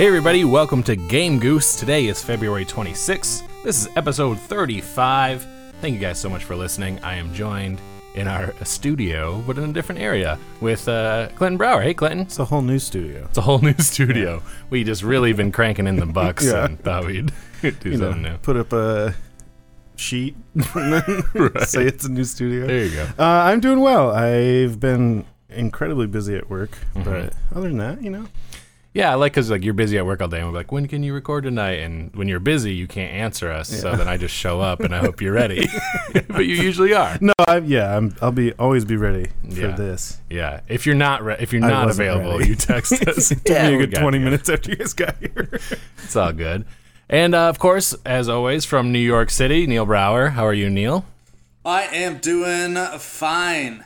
Hey everybody, welcome to Game Goose. Today is February 26th. This is episode 35. Thank you guys so much for listening. I am joined in our studio, but in a different area, with uh, Clinton Brower. Hey Clinton. It's a whole new studio. It's a whole new studio. We just really been cranking in the bucks Yeah. and thought we'd do You know, something new. put up a sheet and then say it's a new studio. There you go. Uh, I'm doing well. I've been incredibly busy at work, Mm-hmm. but other than that, you know, Yeah, I like because like you're busy at work all day, and we're like, when can you record tonight? And when you're busy, you can't answer us. So then I just show up, and I hope you're ready. but you usually are. no, I, yeah, I'm, I'll be always be ready for Yeah. this. Yeah. If you're not re- if you're I not available, ready. you text us. Took Yeah, me a good 20 you. minutes after you guys got here. It's all good. And uh, of course, as always, from New York City, Neil Brower. How are you, Neil? I am doing fine.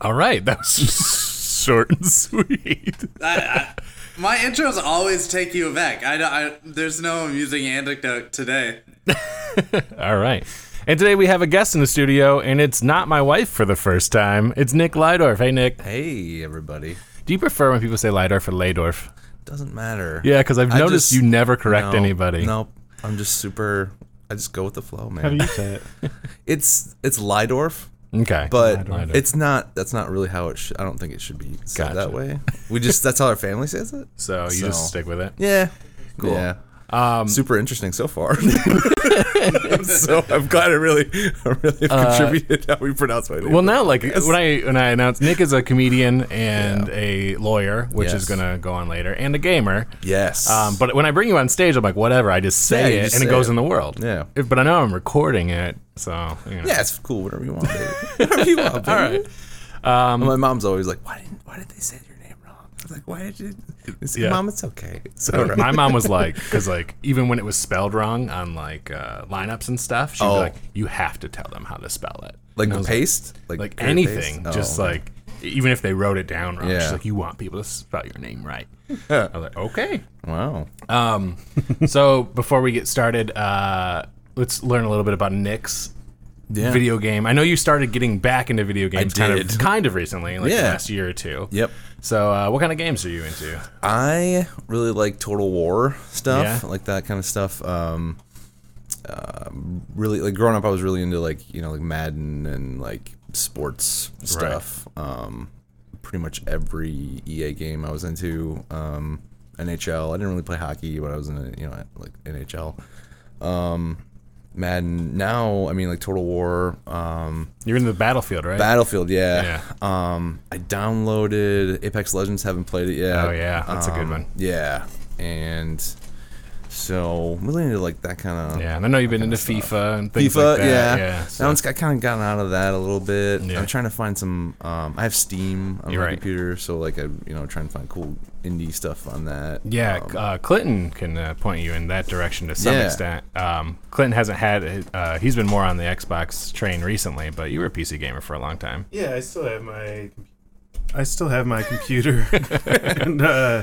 All right, that was short and sweet. I, I, my intros always take you aback. I, I there's no amusing anecdote today. All right. And today we have a guest in the studio, and it's not my wife for the first time. It's Nick Lydorf. Hey, Nick. Hey, everybody. Do you prefer when people say Lydorf or Laydorf? Doesn't matter. Yeah, because I've I noticed just- you never correct No, anybody. Nope. I'm just super. I just go with the flow, man. How do man. you say it? It's it's Lydorf, Okay. but it's not. That's not really how it. should I don't think it should be said Gotcha. that way. We just. That's how our family says it. so you just so- stick with it. Yeah. Cool. Yeah. Um, Super interesting so far. so I'm glad I really, I really contributed how we pronounce my name. Uh, Well, now, like when I when I announced Nick is a comedian and a lawyer, which is Yes. gonna go on later, and a gamer. yes. Um, but when I bring you on stage, I'm like, whatever. I just say Yeah, you it, just and it say goes it. in the world. Yeah. If- but I know I'm recording it, so you know. yeah, it's cool. Whatever you want, baby. Whatever you want, baby. All right. Um, my mom's always like, "Why didn't? Why did they say your name wrong?" I was like, "Why did you?" I said, Yeah. Mom, it's okay. It's all right. My mom was like, because like even when it was spelled wrong on like uh, lineups and stuff, she'd be Oh. like, "You have to tell them how to spell it." like the paste, like like curd anything, paste? just Oh. like even if they wrote it down wrong, she's Yeah. like, "You want people to spell your name right." I was like, "Okay." wow. Um, so before we get started, uh, let's learn a little bit about Nick's Yeah. video game. I know you started getting back into video games kind of kind of recently, like the Yeah. last year or two. Yep. So, uh, what kind of games are you into? I really like Total War stuff, Yeah. like that kind of stuff. Um, uh, really, like growing up, I was really into like you know like Madden and like sports stuff. Um, pretty much every EA game I was into. Um, NHL. I didn't really play hockey, but I was in a, you know like NHL. Um, Madden. Now, I mean like Total War. Um, You're in the Battlefield, right? Battlefield, yeah. Um, I downloaded Apex Legends. Haven't played it yet. Oh, yeah, that's a good Um, one. Yeah, and so I'm really into like that kind of yeah, and I know you've been into FIFA and things FIFA. like that. yeah, yeah. That so- one's I kind of gotten out of that a little bit. Yeah. I'm trying to find some. Um, I have Steam on You're my right. computer, so like I you know trying to find cool indie stuff on that. Yeah, Um, uh, Clinton can uh, point you in that direction to some Yeah. extent. Um, Clinton hasn't had, uh, he's been more on the Xbox train recently, but you were a PC gamer for a long time. Yeah, I still have my, I still have my computer, and uh,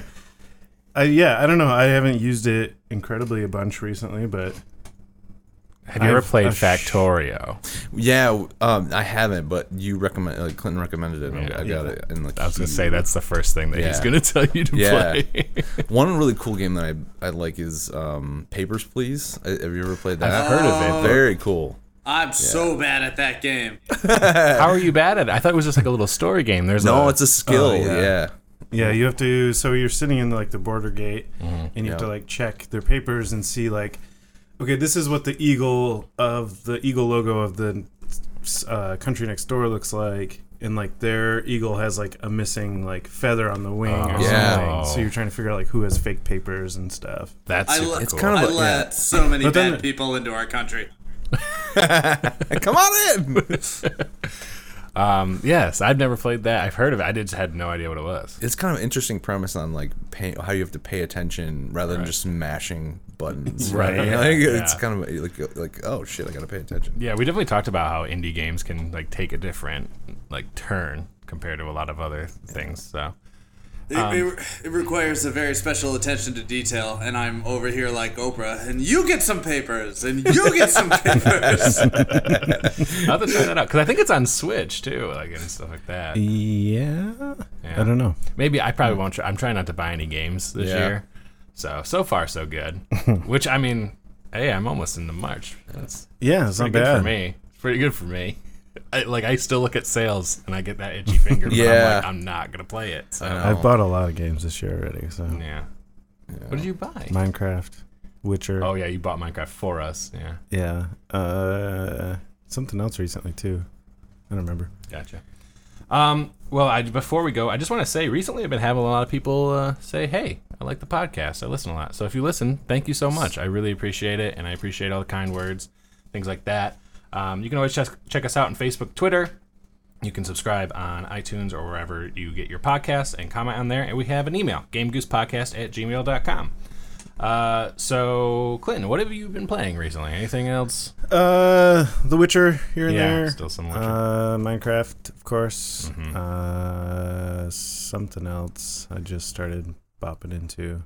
I yeah, I don't know. I haven't used it incredibly a bunch recently, but Have you ever I've- played I've sh- Factorio? yeah, um, I haven't, but you recommend like Clinton recommended it. Yeah. I got it. And like I was going to he- say that's the first thing that he's going to tell you to Yeah. play. One really cool game that I, I like is um, Papers, Please. I- Have you ever played that? I've heard of it. Very cool. I'm so bad at that game. How are you bad at it? I thought it was just like a little story game. There's No, a, it's a skill. Oh, yeah. Yeah. Yeah, you have to. So you're sitting in like the border gate, and you have to like check their papers and see like, okay, this is what the eagle of the eagle logo of the uh, country next door looks like, and like their eagle has like a missing like feather on the wing or Oh. Yeah. something. So you're trying to figure out like who has fake papers and stuff. that's I super le- It's cool. kind of I a- let so many But then- bad people into our country. Come on in. um, yes, I've never played that. I've heard of it. I just had no idea what it was. it's kind of an interesting premise on like pay, how you have to pay attention rather than just mashing buttons. Right, You know, yeah, It's kind of like like oh shit, I gotta pay attention. Yeah, we definitely talked about how indie games can like take a different like turn compared to a lot of other things. So, It, um, it, it requires a very special attention to detail, and I'm over here like Oprah, and you get some papers, and you get some papers. I'll have to try that out because I think it's on Switch too, like and stuff like that. Yeah. Yeah. I don't know. Maybe I probably won't. Try, I'm trying not to buy any games this Yeah. year, so so far so good. Which I mean, hey, I'm almost into March. That's Yeah, it's pretty not good bad. for me. It's pretty good for me. I, like I still look at sales and I get that itchy finger. But I'm Yeah. like, I'm not gonna play it. So I know. I've bought a lot of games this year already. So yeah. What did you buy? Minecraft, Witcher. Oh yeah, you bought Minecraft for us. Yeah, Yeah. Uh, something else recently too. I don't remember. gotcha. Um, well, I, before we go, I just want to say, recently I've been having a lot of people uh, say, "Hey, I like the podcast. I listen a lot." So if you listen, thank you so much. I really appreciate it, and I appreciate all the kind words, things like that. Um, you can always check check us out on Facebook, Twitter. You can subscribe on iTunes or wherever you get your podcasts and comment on there. And we have an email, gamegoosepodcast at gmail.com. Uh, so, Clinton, what have you been playing recently? Anything else? Uh, The Witcher here and Yeah, there. still some Witcher. Uh, Minecraft, of course. Mhm. Uh, something else I just started bopping into.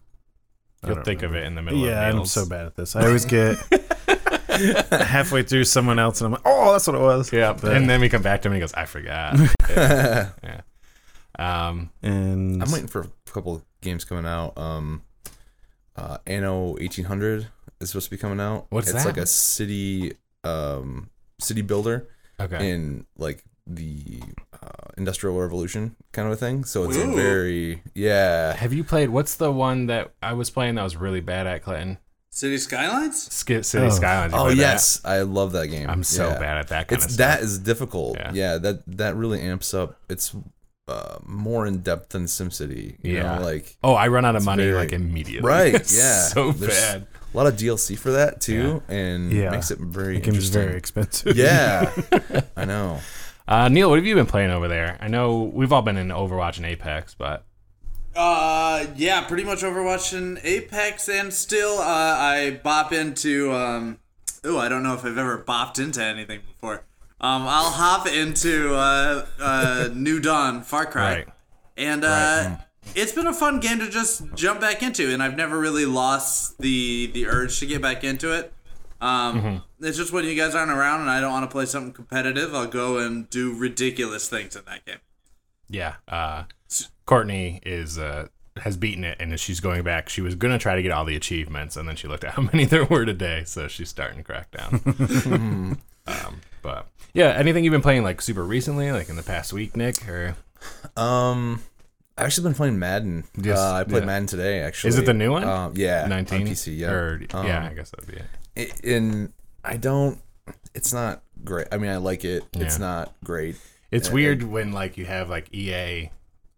You'll think of it in the middle Yeah, I'm so bad at this. I always get halfway through someone else, and I'm like, "Oh, that's what it was." Yeah, But- and then we come back to him and he goes, I forgot. yeah. yeah. Um, and I'm waiting for a couple of games coming out. Um, uh, Anno 1800 is supposed to be coming out. What's it's that? like a city, um, city builder okay. in like the uh, industrial revolution kind of a thing. So it's a very yeah. Have you played, what's the one that I was playing that was really bad at, Clinton? City Skylines? Sk- City Oh. Skylines. Oh played that? yes, I love that game. I'm so Yeah. bad at that kind It's of stuff. that is difficult. Yeah. Yeah. that that really amps up. It's uh, more in depth than SimCity. You Yeah. know, like Oh, I run out of money very- like immediately. right. Yeah, so There's bad. A lot of DLC for that too, and Yeah. makes it very the game's interesting. very expensive. yeah, I know. Uh, Neil, what have you been playing over there? I know we've all been in Overwatch and Apex, but Uh, yeah, pretty much Overwatch and Apex, and still, uh, I bop into, um, oh, I don't know if I've ever bopped into anything before. Um, I'll hop into, uh, uh, New Dawn, Far Cry. right. And, uh, it's been a fun game to just jump back into, and I've never really lost the, the urge to get back into it. Um, it's just when you guys aren't around and I don't want to play something competitive, I'll go and do ridiculous things in that game. Yeah. Uh, Courtney is uh, has beaten it, and as she's going back, she was gonna try to get all the achievements, and then she looked at how many there were today, so she's starting to crack down. um, but yeah, anything you've been playing like super recently, like in the past week, Nick? Or Um, I've actually been playing Madden. Yes, uh, I played yeah. Madden today. Actually, Is it the new one? Um, yeah, nineteen PC. Yeah, Or Um, yeah, I guess that'd be it. it- and I don't. It's not great. I mean, I like it. It's not great. It's Uh, weird when like you have like EA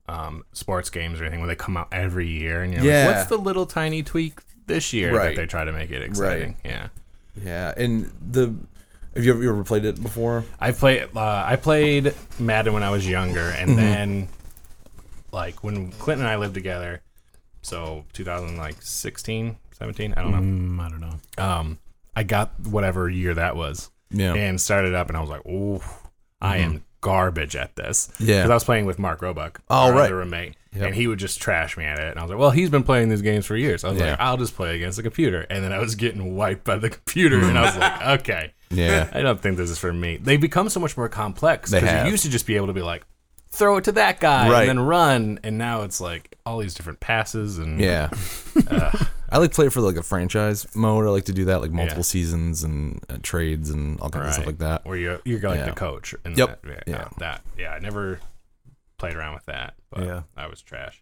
um, sports games or anything where they come out every year, and you're Yeah. like, what's the little tiny tweak this year that Right. they try to make it exciting? Yeah. Yeah, and the have you ever, you ever played it before? I played. Uh, I played Madden when I was younger, and Mm-hmm. then like when Clinton and I lived together, so 2016, 17, I don't know. Mm, I don't know. Um, I got whatever year that was, Yeah. and started up, and I was like, "Oh, I am garbage at this." Yeah. because I was playing with Mark Roebuck, Oh, right. other roommate, Yep. and he would just trash me at it, and I was like, "Well, he's been playing these games for years." I was Yeah. like, "I'll just play against the computer," and then I was getting wiped by the computer, and I was like, "Okay." Yeah. I don't think this is for me. They become so much more complex because you used to just be able to be like, throw it to that guy Right. and then run, and now it's like all these different passes and Yeah. I like to play for like a franchise mode. I like to do that, like multiple Yeah. seasons and uh, trades and all kinds of stuff like that. Where you you're like Yeah. the coach. And Yep. That, yeah, Yeah. That yeah. I never played around with that. But Yeah. I was trash.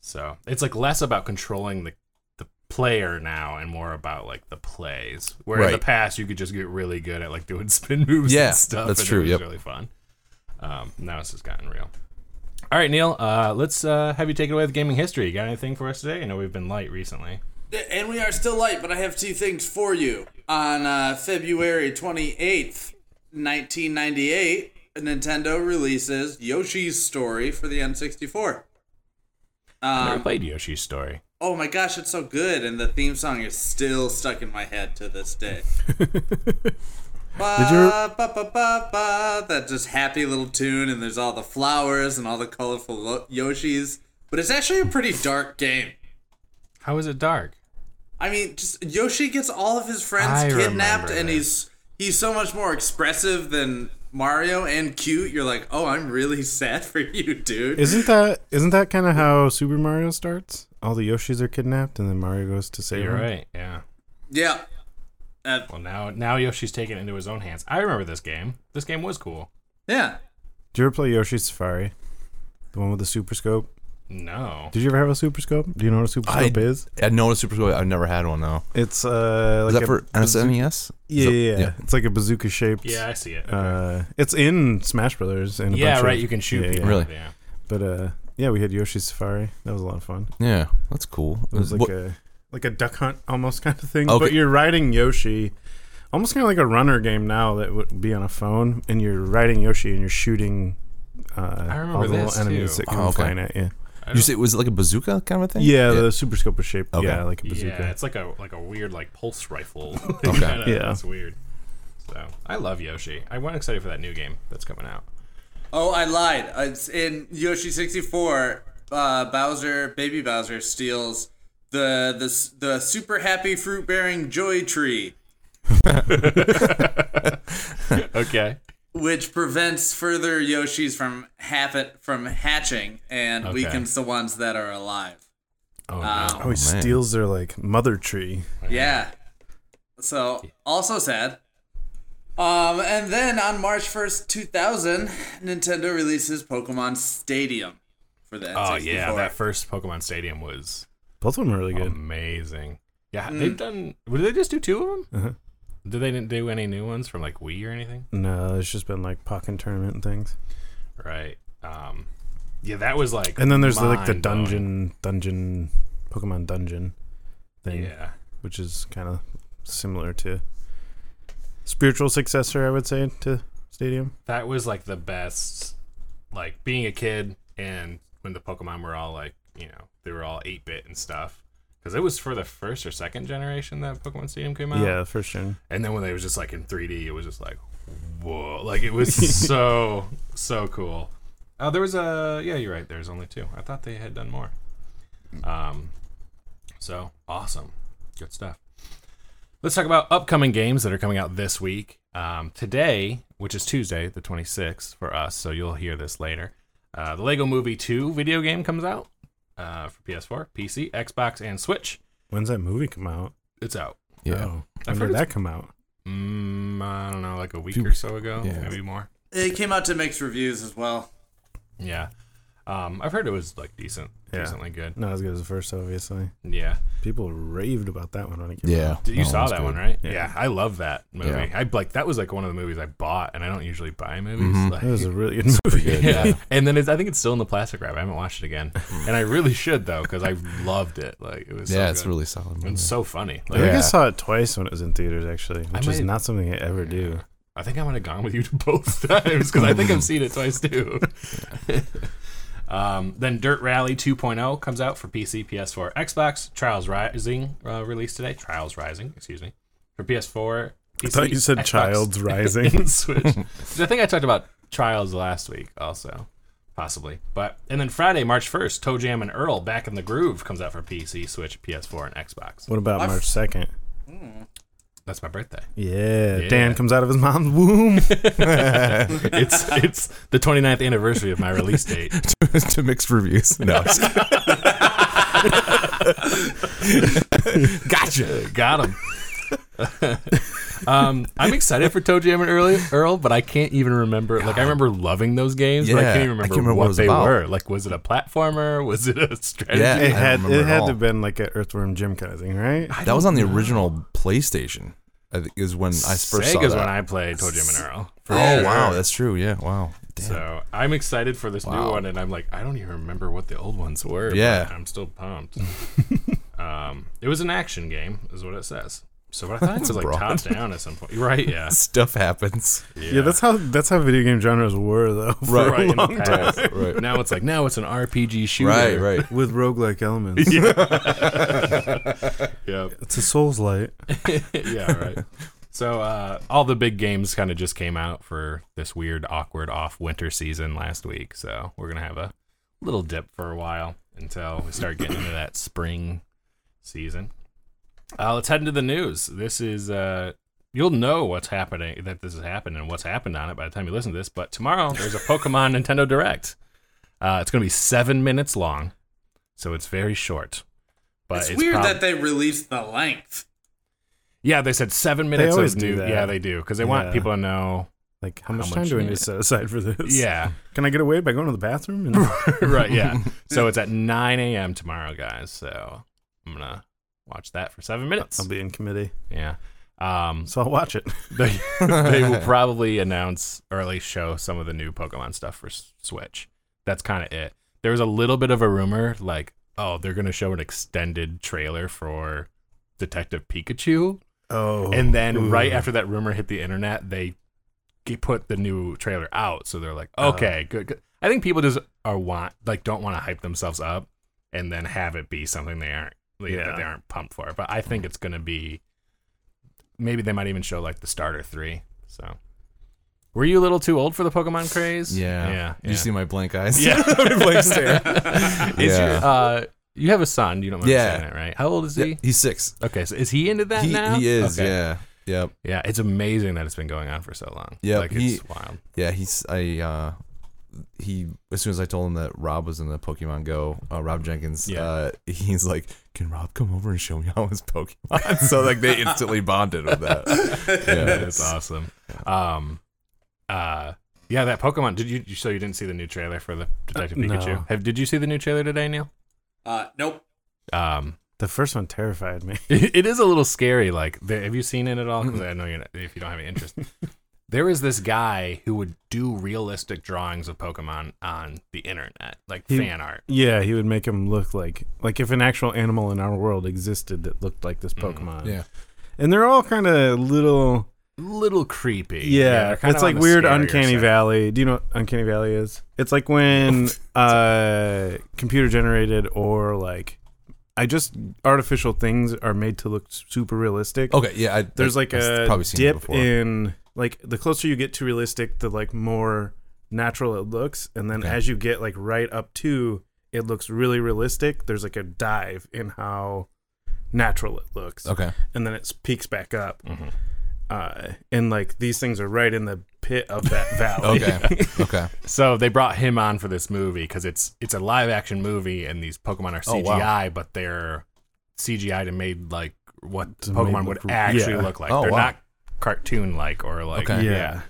So it's like less about controlling the the player now and more about like the plays. Where in the Right. past you could just get really good at like doing spin moves Yeah, and stuff. that's and true, It was yep. really fun. Um, now it's just gotten real. All right, Neil. Uh, let's uh, have you take it away with gaming history. You got anything for us today? I know we've been light recently. And we are still light, but I have two things for you. On uh, February 28th, 1998, Nintendo releases Yoshi's Story for the N64. I never Um, played Yoshi's Story. oh my gosh, it's so good, and the theme song is still stuck in my head to this day. Ba, you- ba, ba, ba, ba, that just happy little tune, and there's all the flowers and all the colorful lo- Yoshis. but it's actually a pretty dark game. How is it dark? I mean, just Yoshi gets all of his friends I kidnapped, and he's he's so much more expressive than Mario and cute. You're like, oh, I'm really sad for you, dude. Isn't that isn't that kind of how Super Mario starts? All the Yoshis are kidnapped, and then Mario goes to save You're them. right. Yeah. yeah. Uh, Well, now now Yoshi's taken into his own hands. I remember this game. This game was cool. yeah. Did you ever play Yoshi Safari? The one with the Super Scope. No. Did you ever have a Super Scope? Do you know what a Super I- Scope is? I know what a Super Scope. I've never had one though. It's uh, Is like that a for bazoo- SNES? Yeah, that- yeah, yeah. It's like a bazooka shaped. Yeah, I see it. Okay. Uh, it's in Smash Brothers. And a yeah, bunch right. Of, You can shoot yeah, people. yeah. Really? Yeah. But uh, yeah, we had Yoshi Safari. That was a lot of fun. Yeah, that's cool. It was like What- a like a duck hunt almost kind of thing. Okay. But you're riding Yoshi, almost kind of like a runner game now that would be on a phone, and you're riding Yoshi and you're shooting. Uh, I remember all the little enemies too. that come Oh, okay. flying at you. You don't- say it was like a bazooka kind of a thing? Yeah, the Super Scope was shaped. Okay. Yeah, like a bazooka. Yeah, it's like a like a weird like pulse rifle. Okay. Kinda, Yeah. It's weird. So I love Yoshi. I'm excited for that new game that's coming out. Oh, I lied. It's in Yoshi 64. Uh, Bowser, baby Bowser, steals the the the super happy fruit bearing joy tree, Okay. which prevents further Yoshis from happen from hatching and Okay. weakens the ones that are alive. Oh. Um, Oh, he man. steals their like mother tree. Yeah. So also sad. Um, and then on March first, two thousand, Nintendo releases Pokemon Stadium for the N64. Oh yeah, that first Pokemon Stadium was Both of them are really good. amazing. Yeah, Mm. they've done. Did they just do two of them? Uh-huh. Did they didn't do any new ones from like Wii or anything? No, it's just been like Pokken tournament and things. Right. Um. Yeah, that was like. And then there's the, like the mind-blowing. dungeon, dungeon, Pokemon dungeon thing, Yeah. which is kind of similar to spiritual successor, I would say, to Stadium. that was like the best like being a kid and when the pokemon were all like you know they were all 8-bit and stuff. Because it was for the first or second generation that pokemon stadium came out. Yeah, first gen. and then when they was just like in 3d it was just like whoa. Like it was so so cool. Oh there was a yeah you're right. There's only two. I thought they had done more. Um so awesome. Good stuff. Let's talk about upcoming games that are coming out this week. Um, today, which is Tuesday, the 26th for us, so you'll hear this later. Uh, the Lego Movie 2 video game comes out uh, for PS4, PC, Xbox, and Switch. When's that movie come out? It's out. Yeah. Oh, when did that come out? Mm, I don't know, like a week Few- or so ago, yeah. maybe more. It came out to mixed reviews as well. Yeah. Um, I've heard it was like decent, Yeah. decently good. Not as good as the first, obviously. Yeah. People raved about that one when it came Yeah. out. You that saw that good. one, right? Yeah. Yeah. I love that movie. Yeah. I like that was like one of the movies I bought, and I don't usually buy movies. Mhm. Like, That was a really good movie. good. yeah. Yeah. and then it's, I think it's still in the plastic wrap. I haven't watched it again, and I really should though because I loved it. Like it was. so Yeah, it's really solid. movie. It's so funny. I Like, think I saw it twice when it was in theaters, actually, which is not something I ever do. I think I might have gone with you to both times because I think I've seen it twice too. Um, then Dirt Rally 2.0 comes out for PC, PS4, Xbox. Trials Rising uh, released today. Trials Rising, excuse me, for PS4. PC, I thought you said Xbox, Child's Rising. and Switch. Which I think I talked about Trials last week also. Possibly. But and then Friday, March 1st, ToeJam and Earl Back in the Groove comes out for PC, Switch, PS4, and Xbox. What about March 2nd? That's my birthday. Yeah, Yeah. Dan comes out of his mom's womb. it's it's the 29th anniversary of my release date. to mixed reviews. No, Gotcha. Got him. Um, I'm excited for ToeJam and Earl, Earl, but I can't even remember. Like, I remember loving those games, but I can't even remember, can't remember what, what they about. were. Like, was it a platformer? Was it a strategy? Yeah. it had it had to all. have been like an Earthworm Jim kind of thing, right? that was on the original PlayStation. I think is when I first saw Sega's that. when I played ToeJam and Earl. for oh sure. wow, that's true. Yeah, wow. Damn. So I'm excited for this new one, and I'm like, I don't even remember what the old ones were. but Yeah. I'm still pumped. um, it was an action game, is what it says. So, but I thought it was like broad. top down at some point. Right? Yeah. Stuff happens. Yeah. that's how that's how video game genres were though. For Right, a right in the long time. past. Right. Now it's like now it's an RPG shooter. Right, right. With roguelike elements. Yeah. It's a Souls light. yeah. Right. So uh, all the big games kind of just came out for this weird, awkward off winter season last week. So we're gonna have a little dip for a while. until we start getting into that spring season. Uh, let's head into the news. This is uh, you'll know what's happening that this has happened and what's happened on it by the time you listen to this. But tomorrow there's a Pokemon Nintendo Direct. Uh, it's going to be seven minutes long, so it's very short. But It's, weird prob- that they released the length. yeah, they said seven minutes. They always of do new- that. Yeah, they do because they want people to know. Like, how much How time much do I need need. to set aside for this? Yeah, Can I get away by going to the bathroom? And right. Yeah. So it's at 9 a.m. tomorrow, guys. So I'm gonna watch that for seven minutes. I'll be in committee, Yeah. Um, so I'll watch it. they, they will probably announce or at least show some of the new Pokemon stuff for Switch. That's kind of it. There was a little bit of a rumor like, oh, they're gonna show an extended trailer for Detective Pikachu, Oh, and then right after that rumor hit the internet, they put the new trailer out. So they're like, okay, good, good. I think people just are want like don't want to hype themselves up and then have it be something they aren't like, that Yeah. they aren't pumped for. It. But I think it's gonna be maybe they might even show like the starter three. So were you a little too old for the Pokemon craze? Yeah. yeah. You see my blank eyes? Yeah. blank stare. Is Yeah. your, uh, you have a son. You don't mind Yeah. saying it, right? How old is he? Yeah, he's six. Okay, so is he into that He, now? he is. Okay. Yeah. Yep. Yeah, it's amazing that it's been going on for so long. Yeah, like he- it's wild. Yeah. He's. I. uh he as soon as I told him that Rob was in the Pokemon Go, uh, Rob Jenkins, Yeah. uh, he's like, "Can Rob come over and show me how his Pokemon?" so like they instantly bonded with that. Yeah, That's awesome. Um, uh, yeah, that Pokemon. Did you? So you didn't see the new trailer for the Detective Uh, no. Pikachu? Have Did you see the new trailer today, Neil? Uh, nope. Um, the first one terrified me. it is a little scary. Like, have you seen it at all? Because I know you're not, if you don't have any interest. There is this guy who would do realistic drawings of Pokemon on the internet, like He- fan art. Yeah, he would make them look like like if an actual animal in our world existed that looked like this Mm, Pokemon. Yeah. and they're all kind of little. Little creepy. Yeah, kinda it's like weird uncanny side. valley. Do you know what uncanny valley is? It's like when uh computer generated or like I just artificial things are made to look super realistic. Okay. Yeah. I, There's like a probably seen dip in like the closer you get to realistic, the like more natural it looks, and then Okay. as you get like right up to it looks really realistic. There's like a dive in how natural it looks, Okay. and then it peaks back up. Mhm. Uh, and like these things are right in the pit of that valley. Okay. okay. So they brought him on for this movie because it's it's a live action movie and these Pokemon are Oh, CGI, wow. but they're CGI'd and made like what To Pokemon would actually yeah. look like. Oh, they're wow. not cartoon like or like Okay. yeah.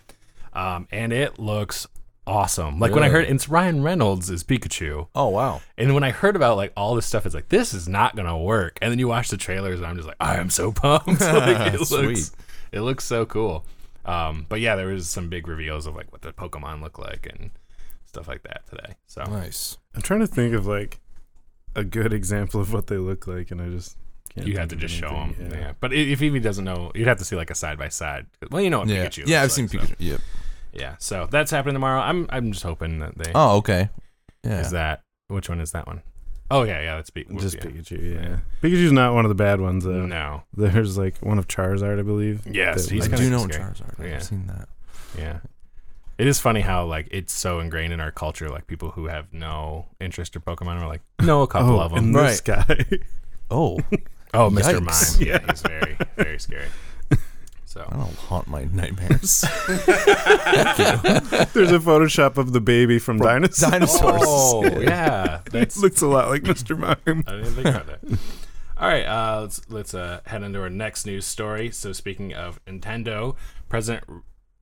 Um, and it looks awesome. Like when I heard it's Ryan Reynolds is Pikachu, Oh wow. and when I heard about like all this stuff, it's like this is not gonna work. And then you watch the trailers, and I'm just like, I am so pumped. like, it looks, Sweet. it looks so cool. Um, but yeah, there was some big reveals of like what the Pokemon look like and stuff like that today. So Nice. I'm trying to think of like a good example of what they look like, and I just can't. you have to just show him. anything. Yeah. But if he doesn't know, you'd have to see like a side by side. Well, you know what Yeah. Pikachu. yeah. I've looks seen like, so- Pikachu. Yep. yeah. So that's happening tomorrow. I'm I'm just hoping that they Oh. Okay. Yeah. is that which one is that one? Oh yeah, yeah. That's Pikachu. Just yeah. Pikachu, yeah. Pikachu's not one of the bad ones though. No. There's like one of Charizard, I believe. Yes, that he's I was- kinda do know scary. Charizard. Yeah. I've seen that. Yeah. It is funny how like it's so ingrained in our culture. Like people who have no interest in Pokemon are like, know a couple oh, of them. and this guy. Oh. Oh, Mr. Yikes. Mime. Yeah, he's very, very scary. So I don't haunt my nightmares. There's a Photoshop of the baby from, Dinosaur. Dinosaurs. Oh yeah, it that's looks a lot like Mr. Mime. I didn't think about that. All right, uh, let's let's uh, head into our next news story. So speaking of Nintendo, President,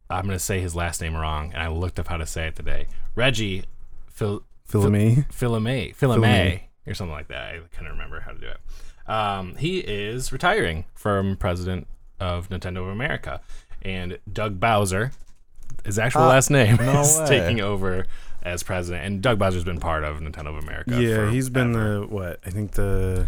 I'm going to say his last name wrong, and I looked up how to say it today. Reggie Phil Philome. Philome Philome or something like that. I couldn't remember how to do it. Um, he is retiring from president of Nintendo of America, and Doug Bowser, his actual Ah, last name, no is way. taking over as president. And Doug Bowser's been part of Nintendo of America. Yeah, he's been the what? I think the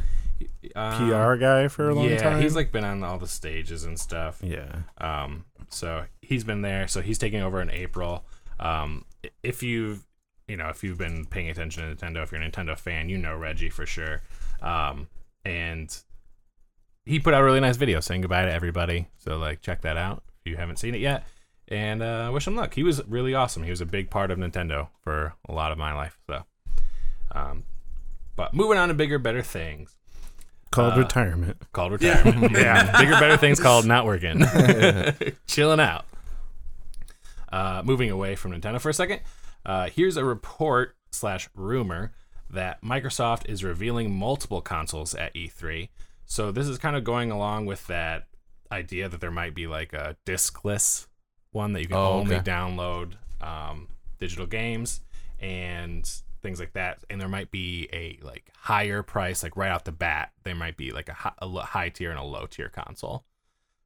Um, PR guy for a long yeah, time. he's like been on all the stages and stuff. yeah. Um, so he's been there. So he's taking over in April. Um, if you've, you know, if you've been paying attention to Nintendo, if you're a Nintendo fan, you know Reggie for sure. Um, and he put out a really nice video saying goodbye to everybody. So like, check that out if you haven't seen it yet. And uh, wish him luck. He was really awesome. He was a big part of Nintendo for a lot of my life. So, um, But moving on to bigger, better things Called retirement. called retirement. yeah, bigger, better things called not working, chilling out. Uh, moving away from Nintendo for a second, uh, here's a report slash rumor that Microsoft is revealing multiple consoles at E3. So this is kind of going along with that idea that there might be like a diskless one that you can Oh, only okay. download um, digital games and things like that. And there might be a like higher price, like right off the bat, there might be like a, hi- a high tier and a low tier console.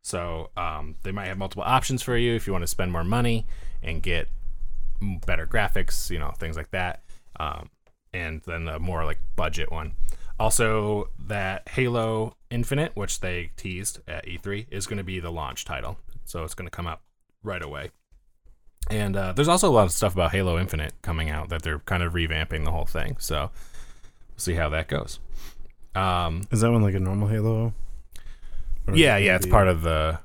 So um, they might have multiple options for you if you want to spend more money and get better graphics, you know, things like that. Um, and then the more like budget one. Also, that Halo Infinite, which they teased at E3, is going to be the launch title. So it's going to come out right away. And uh, there's also a lot of stuff about Halo Infinite coming out that they're kind of revamping the whole thing. So we'll see how that goes. Um, Is that one like a normal Halo? Or yeah, yeah, it's part of the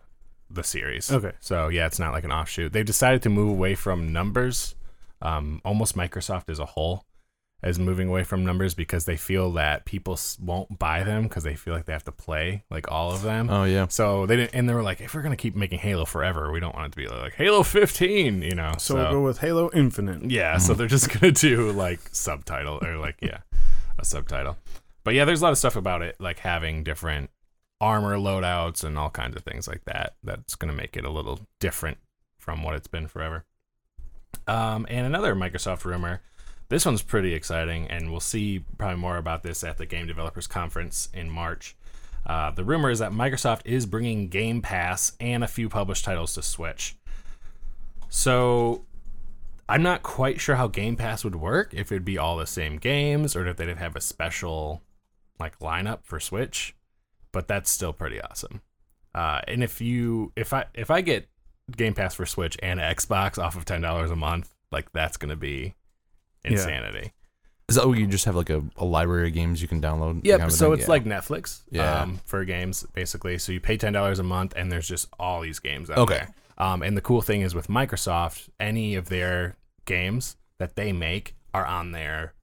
the series. Okay. So yeah, it's not like an offshoot. They've decided to move away from numbers. Um, almost Microsoft as a whole is moving away from numbers because they feel that people won't buy them because they feel like they have to play like all of them. Oh yeah. So they didn't, and they were like, if we're gonna keep making Halo forever, we don't want it to be like Halo 15, you know. So, we'll go with Halo Infinite. Yeah, so they're just gonna do like subtitle or like yeah, a subtitle. But yeah, there's a lot of stuff about it, like having different armor loadouts and all kinds of things like that. That's gonna make it a little different from what it's been forever. Um, and another Microsoft rumor. This one's pretty exciting, and we'll see probably more about this at the Game Developers Conference in March. Uh, the rumor is that Microsoft is bringing Game Pass and a few published titles to Switch. So I'm not quite sure how Game Pass would work. If it'd be all the same games, or if they'd have a special like lineup for Switch. But that's still pretty awesome. Uh, and if you if I if I get Game Pass for Switch and Xbox off of ten dollars a month, like that's gonna be. Insanity. Is that where you just have like a, a library of games you can download? Yep. kind of so thing? it's Yeah. like Netflix, Yeah. um, for games basically. So you pay ten dollars a month, and there's just all these games out Okay. there. Um, and the cool thing is with Microsoft, any of their games that they make are on there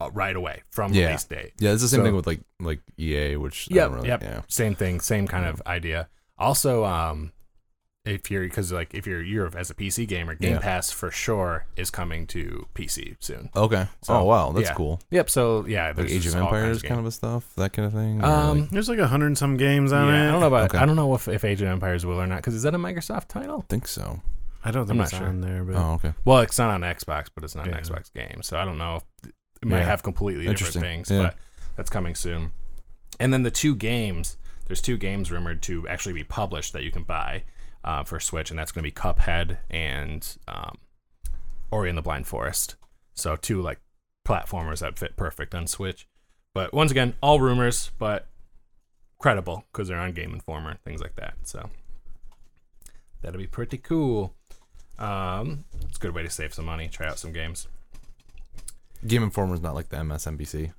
uh, right away from Yeah. release date. yeah. It's the same So- thing with like like EA, which I Yep, don't really, yep. yeah. Same thing, same kind of idea. Also, um, if you're because like if you're you're as a PC gamer, Game Yeah. Pass for sure is coming to PC soon. Okay. So, oh wow, that's yeah. cool. Yep. So yeah, Like Age of just all kinds Empires kind of a stuff, that kind of thing. Um, like- There's like a hundred and some games on yeah, it. I don't know about. Okay. I don't know if, if Age of Empires will or not because is that a Microsoft title? I think so. I don't think I'm not it's sure. on there, but Oh okay. Well, it's not on Xbox, but it's not Yeah. an Xbox game, so I don't know. If it might Yeah. have completely different Interesting. things, Yeah. but that's coming soon. And then the two games, there's two games rumored to actually be published that you can buy uh, for Switch, and that's going to be Cuphead and um, Ori and the Blind Forest. So two like platformers that fit perfect on Switch. But once again, all rumors, but credible because they're on Game Informer, things like that. So that'll be pretty cool. Um, it's a good way to save some money. Try out some games. Game Informer is not like the MSNBC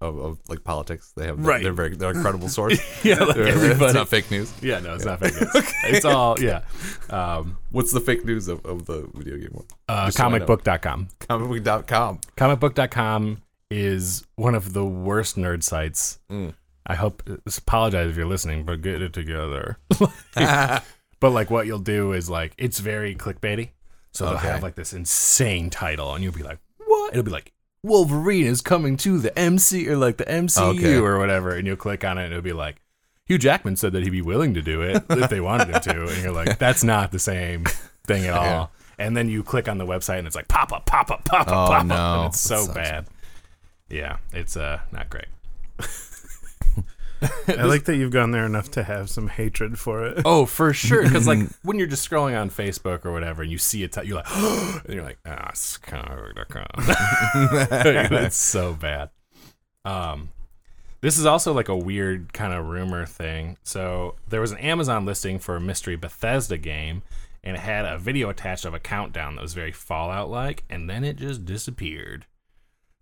of, of like politics. They have Right. They're very they're a credible source. Yeah, like it's not fake news. Yeah, no, it's not fake news. It's all yeah. Um, What's the fake news of, of the video game one? uh, Just so I know. comicbook.com. Comicbook.com. Comicbook.com is one of the worst nerd sites. Mm. I hope. Apologize if you're listening, but get it together. but like, what you'll do is like, it's very clickbaity. So they'll Okay. have like this insane title, and you'll be like, "What?" It'll be like, "Wolverine is coming to the MC or like the MCU Okay. or whatever," and you'll click on it, and it'll be like, "Hugh Jackman said that he'd be willing to do it if they wanted him to," and you're like, "That's not the same thing at all." Yeah. And then you click on the website, and it's like pop up, pop up, pop up, Oh, pop up, no. and it's so bad. Yeah, it's uh not great. I like that you've gone there enough to have some hatred for it. Oh, for sure. Because like when you're just scrolling on Facebook or whatever, and you see it, you're like, and you're like, ah, it's It's so bad. Um, this is also like a weird kind of rumor thing. So there was an Amazon listing for a mystery Bethesda game, and it had a video attached of a countdown that was very Fallout like, and then it just disappeared.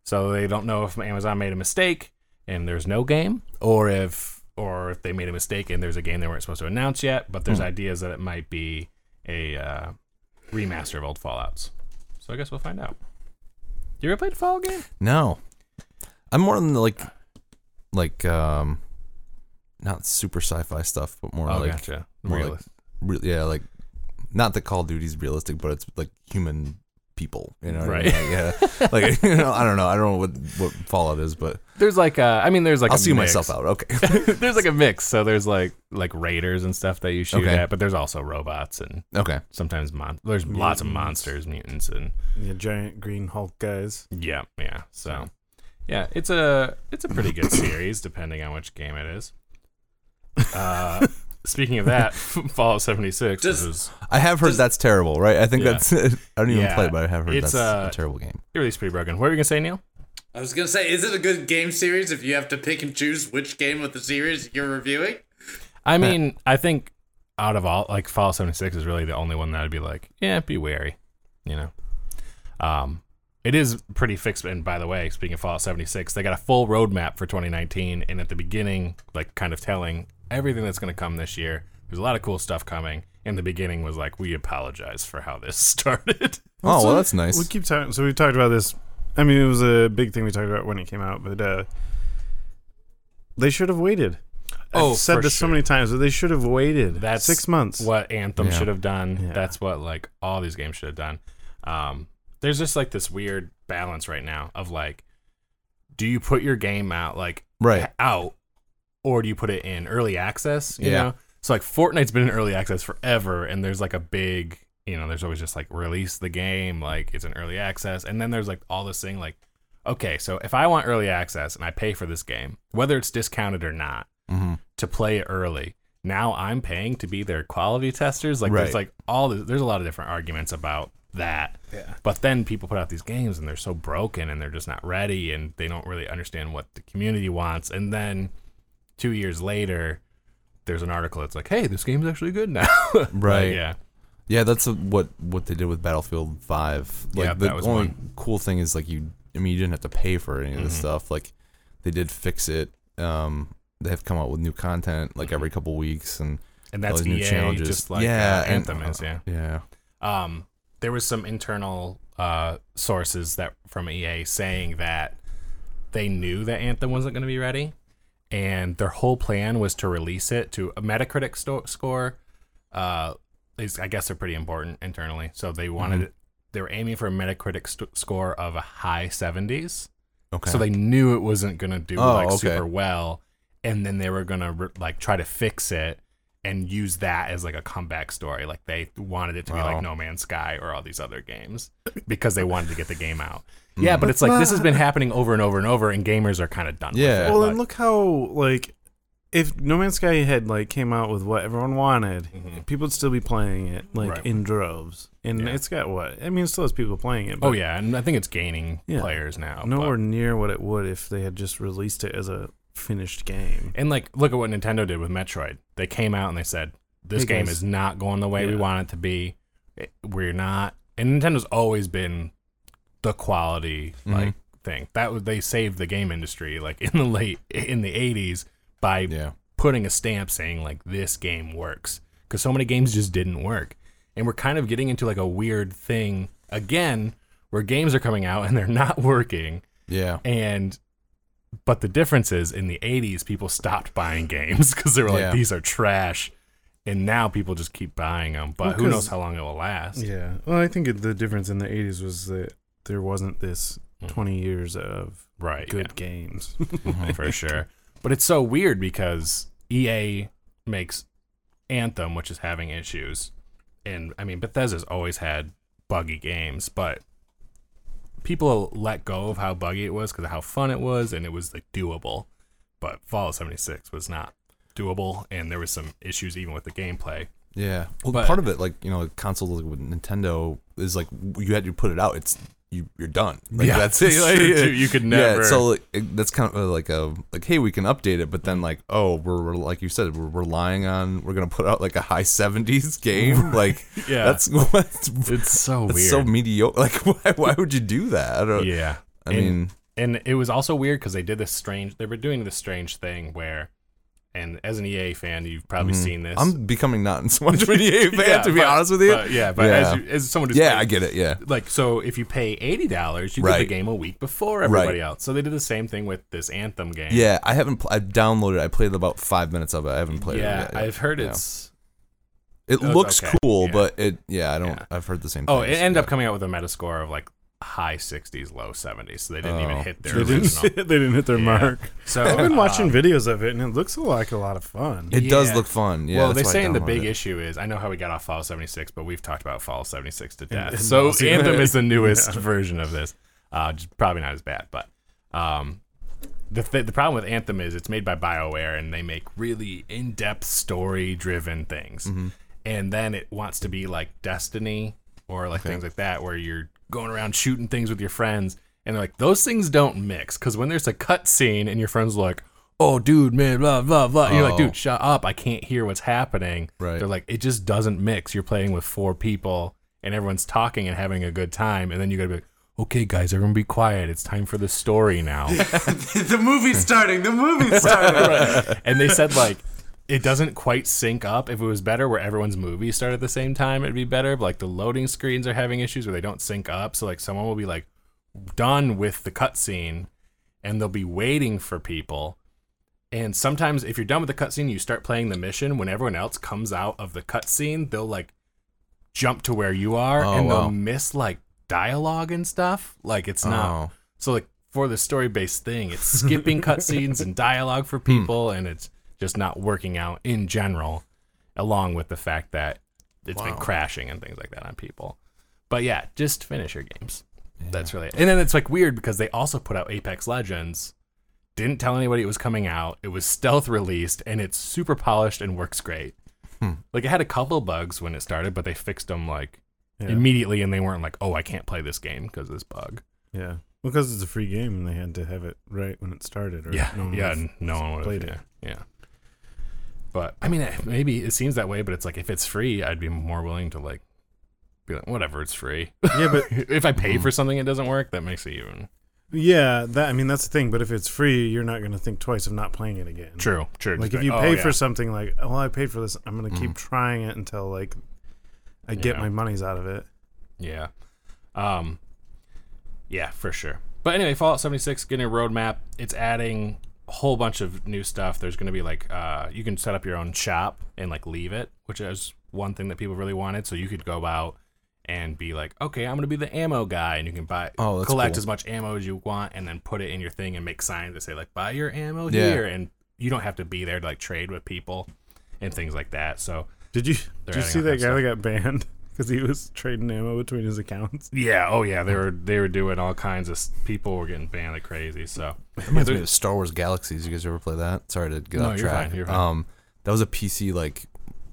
So they don't know if Amazon made a mistake and there's no game, or if or if they made a mistake and there's a game they weren't supposed to announce yet. But there's ideas that it might be a uh, remaster of old Fallout's. So I guess we'll find out. You ever played a Fallout game? No. I'm more on the like, like um, not super sci-fi stuff, but more Oh, like, gotcha. more like- re- yeah, like not that Call of Duty's realistic, but it's like human people. You know, what I Right. mean? Like, yeah, like you know, I don't know, I don't know what what Fallout is, but There's like uh, I mean, there's like I'll a see mix. myself out. Okay. there's like a mix. So there's like like raiders and stuff that you shoot Okay. at, but there's also robots and okay. sometimes mon- there's lots of monsters, mutants, and Yeah, giant green Hulk guys. yeah, yeah. So yeah, it's a it's a pretty good series depending on which game it is. Uh, speaking of that, Fallout 76 Just- was I have heard Just- that's terrible, right? I think Yeah. that's. I don't even Yeah, play it, but I have heard it's, that's uh, a terrible game. it released pretty broken. What were you gonna say, Neil? I was gonna say, is it a good game series if you have to pick and choose which game of the series you're reviewing? I mean, I think out of all, like Fallout 76 is really the only one that I'd be like, yeah, be wary, you know. Um, it is pretty fixed. And by the way, speaking of Fallout 76, they got a full roadmap for 2019, and at the beginning, like kind of telling everything that's going to come this year. There's a lot of cool stuff coming. And the beginning was like, we apologize for how this started. Oh So well, that's nice. We keep talking. So we talked about this. I mean, it was a big thing we talked about when it came out, but uh, they should have waited. Oh, I've said for this so many times, but they should have waited. That's six months. what Anthem Yeah. should have done. Yeah. That's what like all these games should have done. Um, there's just like this weird balance right now of like, do you put your game out like Right. out, or do you put it in early access? You Yeah. know, so like Fortnite's been in early access forever, and there's like a big, you know, there's always just like release the game, like it's in early access, and then there's like all this thing like, okay, so if I want early access and I pay for this game, whether it's discounted or not, hmm to play it early. Now I'm paying to be their quality testers. Like Right. there's like all the, there's a lot of different arguments about that. Yeah. But then people put out these games and they're so broken and they're just not ready and they don't really understand what the community wants. And then two years later, there's an article that's like, "Hey, this game's actually good now." Right. yeah. Yeah, that's a, what what they did with Battlefield Five. Like Yeah, the that was only one. cool thing is like you. I mean, you didn't have to pay for any of this Mhm. stuff. Like they did fix it. Um, they have come out with new content like every couple weeks, and And that's new challenges. just like yeah, uh, and- Anthem is. Yeah. yeah, um, there was some internal uh, sources that from EA saying that they knew that Anthem wasn't going to be ready, and their whole plan was to release it to a Metacritic sto- score. Uh, is I guess they're pretty important internally, so they wanted Mm-hmm. They were aiming for a Metacritic st- score of a high seventies, okay. so they knew it wasn't going to do Oh, like okay. super well, and then they were going to re- like try to fix it and use that as like a comeback story. Like they wanted it to be like No Man's Sky or all these other games because they wanted to get the game out. Yeah, but it's like this has been happening over and over and over, and gamers are kind of done. Yeah. with it. Well, Like, and look how like if No Man's Sky had like came out with what everyone wanted, Mhm. people would still be playing it like Right. in droves. And Yeah. it's got what? I mean, it still has people playing it. oh yeah, and I think it's gaining Yeah. players now. nowhere but- near what it would if they had just released it as a finished game. and like, look at what Nintendo did with Metroid. They came out and they said, "This Hey, game is not going the way we Yeah. want it to be. It- We're not." And Nintendo's always been the quality like Mhm. thing. That was they saved the game industry like in the late in the '80s by yeah, putting a stamp saying like this game works because so many games just didn't work and we're kind of getting into like a weird thing again where games are coming out and they're not working yeah, and but the difference is in the 80s people stopped buying games because they were like Yeah. these are trash and now people just keep buying them but Well, who knows how long it will last Yeah. Well, I think the difference in the 80s was that there wasn't this Mm. 20 years of right good yeah. games. for sure. But it's so weird because EA makes Anthem, which is having issues, and I mean Bethesda's always had buggy games, but people let go of how buggy it was because of how fun it was, and it was like doable. But Fallout 76 was not doable, and there was some issues even with the gameplay. yeah. Well, But- part of it, like you know, consoles like with Nintendo is like you had to put it out. It's you, you're done. Like, Yeah, that's it. Like, true. You could never- Yeah, so like, that's kind of like a like, hey, we can update it, but then like, oh, we're, we're like you said, we're relying on we're gonna put out like a high '70s game. Like, Yeah. that's what's It's so that's weird. so mediocre. Like, why, why would you do that? I don't. yeah. I And- mean, and it was also weird because they did this strange they were doing this strange thing where And as an EA fan, you've probably mm-hmm. seen this. I'm becoming not so much of an EA fan, Yeah, to be but- honest with you. but yeah, but As, you, as someone who's yeah, played- I get it. Yeah. like so if you pay eighty dollars, you get the game a week before everybody Right. else. So they did the same thing with this Anthem game. Yeah, I haven't. Pl- I downloaded. it. I played about five minutes of it. I haven't played yeah. it yet. I've heard Yeah. it's It looks okay. cool, Yeah. but it. Yeah, I don't. Yeah. I've heard the same. oh, it ended yeah. up coming out with a Metascore of like high sixties, low seventies. So they didn't even Oh. hit their They original. didn't, they didn't hit their Yeah. mark. So I've been watching um, videos of it, and it looks like a lot of fun. It does Yeah. look fun. Yeah. well, they're why I saying the downloaded big it. issue is I know how we got off Fall 76, but we've talked about Fall 76 to death. and so Mass Effect. Anthem is the newest version of this. Uh, just probably not as bad, but um, the th- the problem with Anthem is it's made by BioWare and they make really in depth story driven things, Mm-hmm. and then it wants to be like Destiny or like things like that where you're going around shooting things with your friends, and they're like those things don't mix because when there's a cut scene and your friends are like. Oh, dude, man, blah blah blah. And you're like, Oh. dude, shut up! I can't hear what's happening. Right. They're like, it just doesn't mix. You're playing with four people and everyone's talking and having a good time, and then you gotta be like, okay, guys, everyone be quiet. It's time for the story now. the movie's starting. The movie's starting. and they said like it doesn't quite sync up. If it was better where everyone's movie started at the same time, it'd be better. But like the loading screens are having issues where they don't sync up. So like someone will be like done with the cutscene and they'll be waiting for people. And sometimes if you're done with the cutscene, you start playing the mission. When everyone else comes out of the cutscene, they'll like jump to where you are Oh, and they'll wow. miss like dialogue and stuff. Like it's not Oh. so like for the story based thing, it's skipping cutscenes and dialogue for hmm. people, and it's just not working out in general. Along with the fact that it's been crashing and things like that on people. But yeah, just finish your games. That's really. it. And then it's like weird because they also put out Apex Legends. Didn't tell anybody it was coming out. It was stealth released, and it's super polished and works great. Hmm. Like it had a couple bugs when it started, but they fixed them like Yeah. immediately, and they weren't like, "Oh, I can't play this game because of this bug." Yeah. Because it's a free game, and they had to have it right when it started. Or Yeah, no one yeah, no one would have played yeah, it. Yeah, but I mean, eh, maybe it seems that way, but it's like if it's free, I'd be more willing to like be like, whatever, it's free. Yeah, but if I pay for something it doesn't work, that makes it even yeah, that I mean that's the thing. But if it's free, you're not going to think twice of not playing it again. true. True. Like if you oh, pay yeah. for something, like oh, I paid for this, I'm going to keep trying it until like I get Yeah. my monies out of it. yeah, um, yeah, for sure. But anyway, Fallout 76 getting a roadmap. It's adding whole bunch of new stuff. There's going to be like uh, you can set up your own shop and like leave it, which is one thing that people really wanted. So you could go out and be like, okay, I'm gonna be the ammo guy, and you can buy, Oh, collect cool. as much ammo as you want, and then put it in your thing and make signs that say like, buy your ammo Yeah. here, and you don't have to be there to like trade with people and things like that. So Did you did you see that that guy that got banned because he was trading ammo between his accounts? yeah, oh yeah, they were they were doing all kinds of people were getting banned like crazy. So Reminds me of Star Wars Galaxies. You guys ever play that? Sorry to get No, off you're track. fine, you're fine. Um, that was a PC like,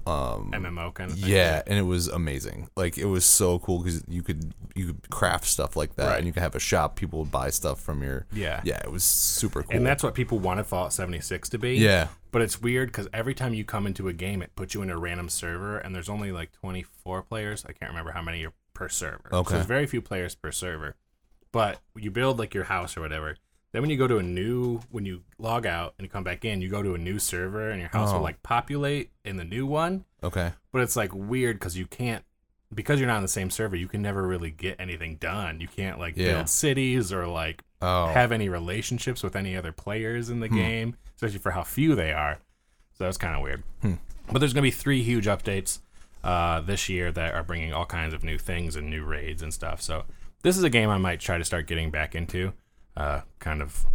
um, MMO kind of thing. yeah, and it was amazing. Like it was so cool because you could you could craft stuff like that, Right. and you could have a shop. People would buy stuff from your. Yeah. yeah, it was super cool. And that's what people wanted Fallout 76 to be. yeah, But it's weird because every time you come into a game, it puts you in a random server, and there's only like 24 players. I can't remember how many are per server. So Okay. there's very few players per server. But you build like your house or whatever. Then when you go to a new, when you log out and you come back in, you go to a new server, and your house will Oh. like populate in the new one. okay, But it's like weird because you can't, because you're not on the same server, you can never really get anything done. You can't like Yeah. build cities or like oh, have any relationships with any other players in the game, especially for how few they are. So that's kind of weird. But there's going to be three huge updates uh, this year that are bringing all kinds of new things and new raids and stuff. So this is a game I might try to start getting back into. Uh, kind of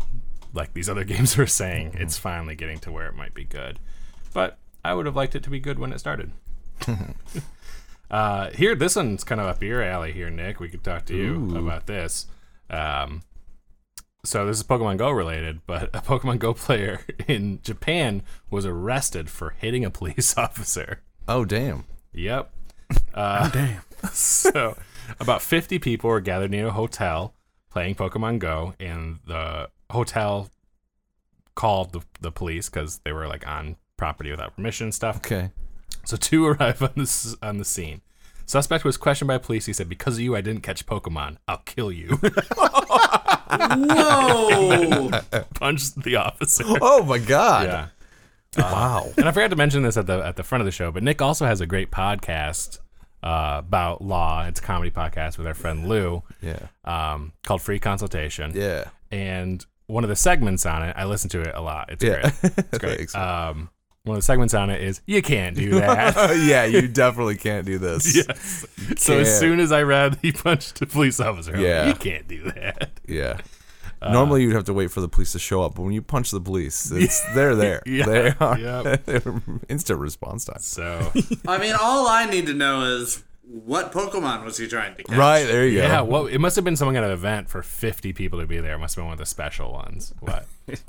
like these other games were saying, it's finally getting to where it might be good. But I would have liked it to be good when it started. uh, here, this one's kind of up your alley here, Nick. We could talk to you Ooh. about this. Um, so this is Pokemon Go related, but a Pokemon Go player in Japan was arrested for hitting a police officer. oh damn, Yep. Uh, Damn. so about 50 people were gathered near a hotel playing Pokemon Go, and the hotel called the, the police because they were like on property without permission and stuff. okay, So two arrive on the on the scene. Suspect was questioned by police. He said, "Because of you, I didn't catch Pokemon. I'll kill you." Whoa! Punched the officer. oh my god, yeah. wow. And I forgot to mention this at the at the front of the show, but Nick also has a great podcast uh, about law. It's a comedy podcast with our friend Lou Yeah. um, called Free Consultation. Yeah. And one of the segments on it, I listen to it a lot. It's Yeah. great. It's great. Thanks. Um, one of the segments on it is you can't do that. yeah, you definitely can't do this. yes. So as soon as I read he punched a police officer, I'm like, Yeah. you can't do that. Yeah. Uh, Normally you'd have to wait for the police to show up, but when you punch the police, it's they're there. Yeah, They are yep. they're instant response time. So I mean, all I need to know is what Pokemon was he trying to catch? Right, there you go. yeah, go. well, it must have been something at an event for 50 people to be there. It must have been one of the special ones. What?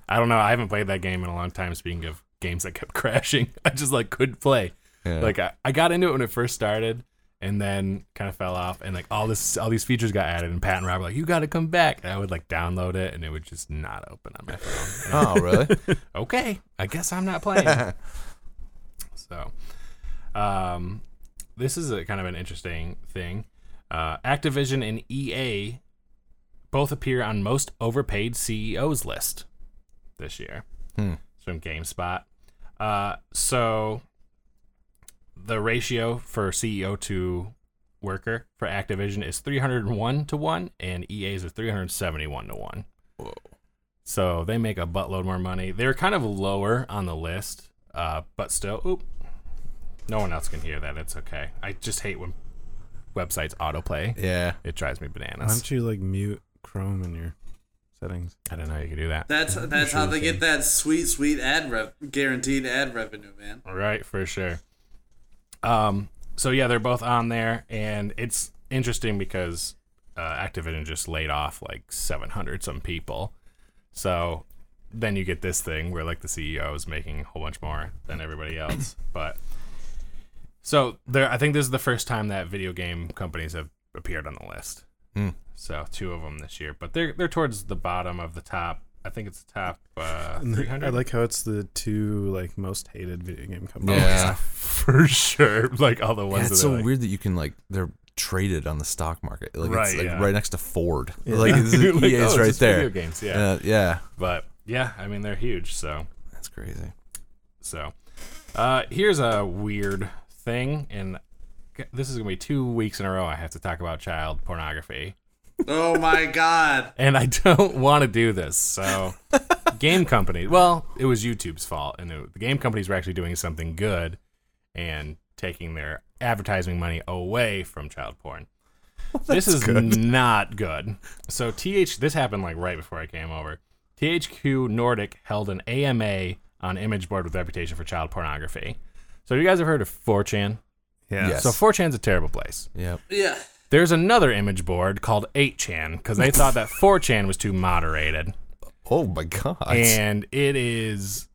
I don't know. I haven't played that game in a long time. Speaking of games that kept crashing, I just like couldn't play. Yeah. Like I, I got into it when it first started, and then kind of fell off. And like all this, all these features got added. And Pat and Rob were like, "You got to come back." And I would like download it, and it would just not open on my phone. Oh, really? okay, I guess I'm not playing. so, um, this is a kind of an interesting thing. Uh, Activision and EA both appear on most overpaid CEOs list this year. Hmm. It's from GameSpot. Uh, so the ratio for CEO to worker for Activision is 301 to 1 and EA's is 371 to 1. Whoa. So they make a buttload more money. They're kind of lower on the list, uh, but still, oop, no one else can hear that. It's okay. I just hate when websites autoplay. Yeah. It drives me bananas. Why bananas. don't you like mute Chrome in your settings? I don't know how you can do that. That's that's how they get that sweet, sweet ad rev, guaranteed ad revenue, man. All right, for sure. Um, so yeah, they're both on there, and it's interesting because uh, Activision just laid off like 700 some people. So then you get this thing where like the CEO is making a whole bunch more than everybody else. but so there, I think this is the first time that video game companies have appeared on the list. Hmm. So two of them this year, but they're they're towards the bottom of the top. I think it's the top uh, the- 300. I like how it's the two like most hated video game companies. Yeah. for sure. Like all the Yeah, ones it's that are so like, weird that you can like they're traded on the stock market. Like Right, it's like yeah. right next to Ford. Yeah. Like it's, Like, EA oh, it's right there. Video games, yeah. Uh, yeah. But yeah, I mean they're huge. So That's crazy. so uh, here's a weird thing, and this is gonna be two weeks in a row. I have to talk about child pornography, Oh my god. and I don't want to do this. So game companies. Well, it was YouTube's fault, and it, the game companies were actually doing something good and taking their advertising money away from child porn. this is not good. So TH this happened like right before I came over. THQ Nordic held an AMA on image board with reputation for child pornography. So you guys have heard of 4chan? Yeah. Yes. So 4chan's a terrible place. Yep. Yeah. There's another image board called 8chan because they thought that 4chan was too moderated. Oh my god. and it is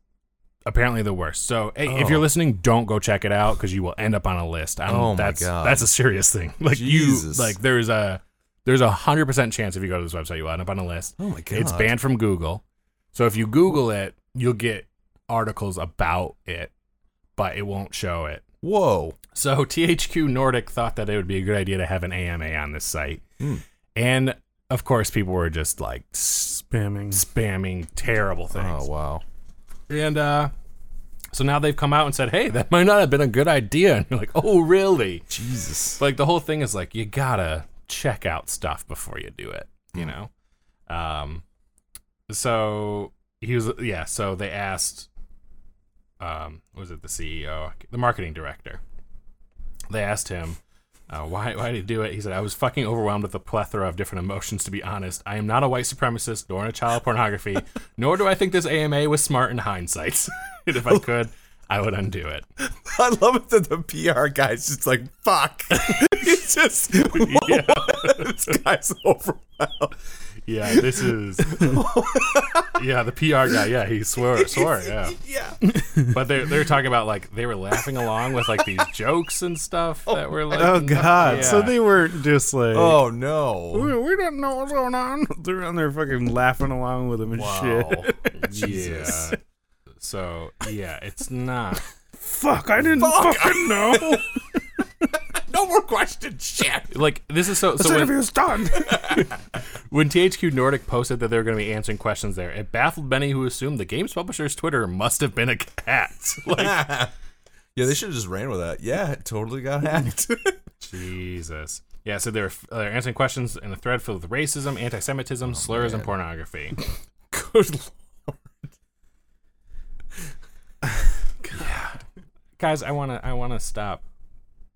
apparently the worst. So hey, if Oh. you're listening, don't go check it out because you will end up on a list. I'm, Oh my that's, God. That's a serious thing. Like Jesus. you, like there's a there's a hundred percent chance if you go to this website, you'll end up on a list. oh my god. It's banned from Google. So if you Google it, you'll get articles about it, but it won't show it. Whoa. So THQ Nordic thought that it would be a good idea to have an AMA on this site. Hmm. And of course, people were just like Spamming. spamming terrible things. Oh wow. And uh, so now they've come out and said, hey, that might not have been a good idea. And you're like, oh, really? Jesus. Like the whole thing is like, you gotta check out stuff before you do it, you know? Um, so he was, yeah, so they asked, um, was it the CEO, the marketing director? They asked him, uh, why, why did he do it? He said, I was fucking overwhelmed with a plethora of different emotions, to be honest. I am not a white supremacist, nor a child pornography, nor do I think this AMA was smart in hindsight. if I could, I would undo it. I love it that the PR guy's just like fuck. He's just Yeah. this guy's overwhelmed. Yeah, this is. yeah, the PR guy. Yeah, he swore, swore. Yeah, Yeah. but they're they're talking about like they were laughing along with like these jokes and stuff oh, that were oh, like. Oh god. So they weren't just like Oh no. we, we don't know what's going on. They're on there fucking laughing along with him and shit. Yeah. So yeah, it's not. Fuck, I didn't fucking know. No more questions. Shit. Like this is so. This So when, interview's done. When THQ Nordic posted that they were going to be answering questions there, it baffled many who assumed the game's publisher's Twitter must have been a cat. Like, yeah, they should have just ran with that. Yeah, it totally got hacked. Jesus. Yeah, so they're, uh, they're answering questions in a thread filled with racism, anti Semitism, oh, slurs, and pornography. Good lord. Guys, I want to I want to stop.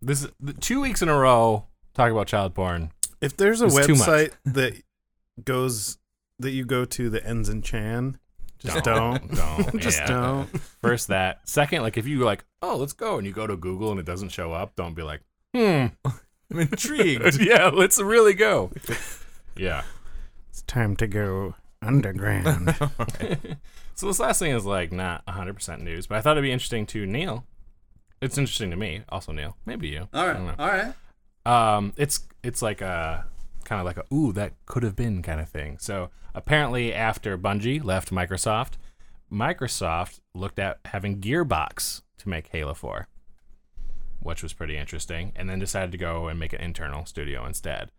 This is the, two weeks in a row Talk about child porn. If there's a It's website that goes that you go to that ends in Chan, just don't. Don't. Just yeah. don't. First that. Second, like if you like, oh, let's go, and you go to Google and it doesn't show up, don't be like, hmm, I'm intrigued. yeah, let's really go. Yeah. It's time to go underground. So this last thing is like not 100% news, but I thought it'd be interesting to Neil. It's interesting to me, also Neil. Maybe you. All right, all right. Um, it's it's like a kind of like a ooh that could have been kind of thing. So apparently, after Bungie left Microsoft, Microsoft looked at having Gearbox to make Halo 4, which was pretty interesting, and then decided to go and make an internal studio instead.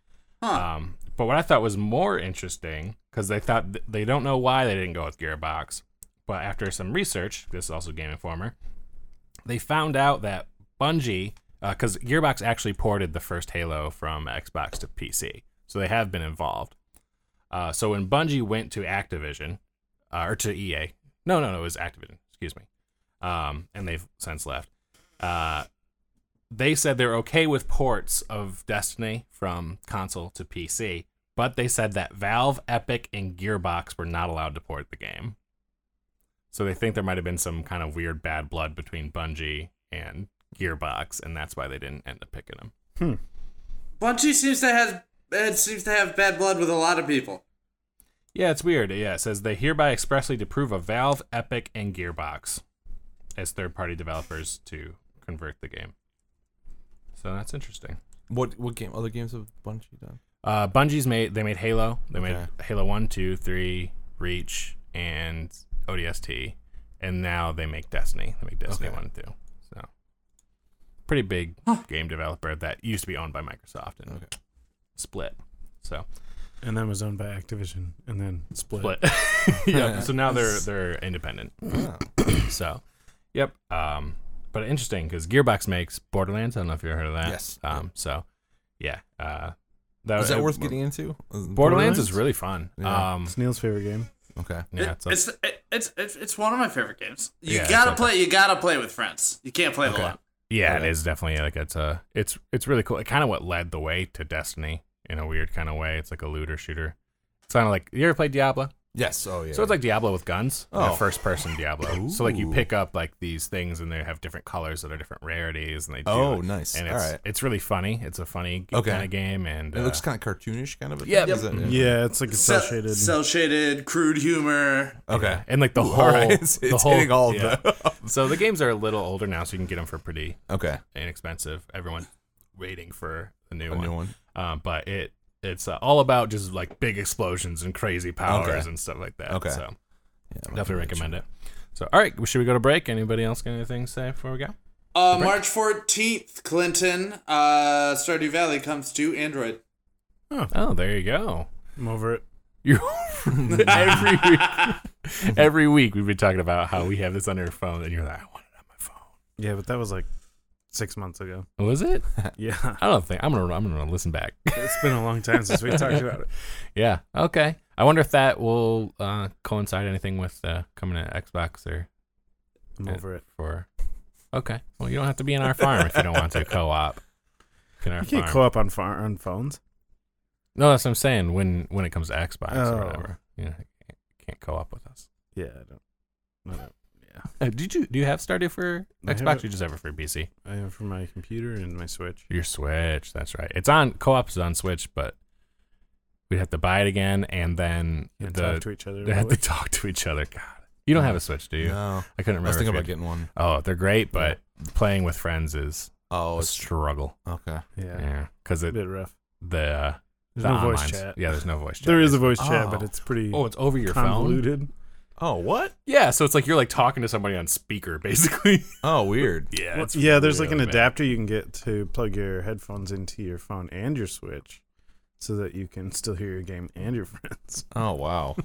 Huh. Um, but what I thought was more interesting because they thought th- they don't know why they didn't go with Gearbox, but after some research, this is also Game Informer, they found out that Bungie, because Gearbox actually ported the first Halo from Xbox to PC, so they have been involved. Uh, so when Bungie went to Activision, uh, or to EA, no, no, no, it was Activision, excuse me, um, and they've since left. Uh, they said they're okay with ports of Destiny from console to PC, but they said that Valve, Epic, and Gearbox were not allowed to port the game. So they think there might have been some kind of weird bad blood between Bungie and Gearbox, and that's why they didn't end up picking them. Bungie seems to have it seems to have bad blood with a lot of people. Yeah, it's weird. Yeah, it says they hereby expressly approve of Valve, Epic, and Gearbox as third-party developers to convert the game. So that's interesting. what what game? Other games have Bungie done? Uh, Bungie's made they made Halo. They made Okay. Halo one, two, three, Reach, and ODST, and now they make Destiny. They make Destiny Okay. one and two. So pretty big game developer that used to be owned by Microsoft and Okay. split. So and then was owned by Activision, and then split. split. yeah. So now they're they're independent. Ah. So, yep. Um, but interesting because Gearbox makes Borderlands. I don't know if you ever heard of that. Yes. Um. So, yeah. Uh, that, Is that uh, worth getting into? Borderlands, Borderlands? is really fun. Yeah. Um. It's Neil's favorite game. Okay. Yeah. It- It's, it's, it- it's it's it's one of my favorite games. You Yeah, gotta okay. play. You gotta play with friends. You can't play it Okay. alone. yeah. Okay. It is definitely like it's a it's it's really cool. It kind of what led the way to Destiny in a weird kind of way. It's like a looter shooter. It's kind of like you ever played Diablo? Yes. Oh yeah. So it's like Diablo with guns, Oh. first person Diablo. So like you pick up like these things and they have different colors that are different rarities and they do Oh, nice. And it's right. it's really funny. It's a funny Okay. kind of game and it looks uh, kind of cartoonish, kind of. Yeah. Is that- Yeah, it's like a cel shaded. Cel shaded, crude humor. Okay. and like the Ooh, whole all right. It's, the it's whole hitting all of yeah. them. so the games are a little older now, so you can get them for pretty okay. inexpensive. Everyone waiting for the new A one. new one. Um, but it it's uh, all about just like big explosions and crazy powers Okay. and stuff like that. Okay. So Yeah, I'm definitely recommend it. So all right, should we go to break? Anybody else got anything to say before we go? Uh, March fourteenth, Clinton. Uh, Stardew Valley comes to Android. Oh, there you go. I'm over it. You every week, every week we've been talking about how we have this on our phone, and you're like, I want it on my phone. Yeah, but that was like six months ago. Was it? Yeah, I don't think I'm gonna. I'm gonna listen back. it's been a long time since we talked about it. yeah. Okay. I wonder if that will uh, coincide anything with uh, coming to Xbox or I'm Yeah. over it. for. Okay. Well, you don't have to be in our farm if you don't want to co-op. In our You can't farm. co-op on phar- on phones. no, that's what I'm saying. When when it comes to Xbox Oh. or whatever, you know, can't co-op with us. Yeah, I don't. I don't. Yeah, Uh, did you do you have Stardew for I have Xbox? it. or you just have it for PC? I have for my computer and my Switch. Your Switch. That's right. It's on co-op is on Switch, but we'd have to buy it again, and then You the talk to each other. they have to talk to each other. God, you don't have a Switch, do you? No. I couldn't remember. I was thinking you about had- getting one. Oh, they're great, but playing with friends is Oh, a it's struggle. okay. yeah, Yeah, because a it bit rough. the uh, There's the no voice online's- chat. Yeah, there's no voice chat. There is a voice chat, Oh. but it's pretty Oh, it's over your phone. convoluted. Oh, what? Yeah, so it's like you're like talking to somebody on speaker, basically. Oh, weird. yeah, it's yeah, there's like an bad. adapter you can get to plug your headphones into your phone and your Switch. so that you can still hear your game and your friends. Oh wow.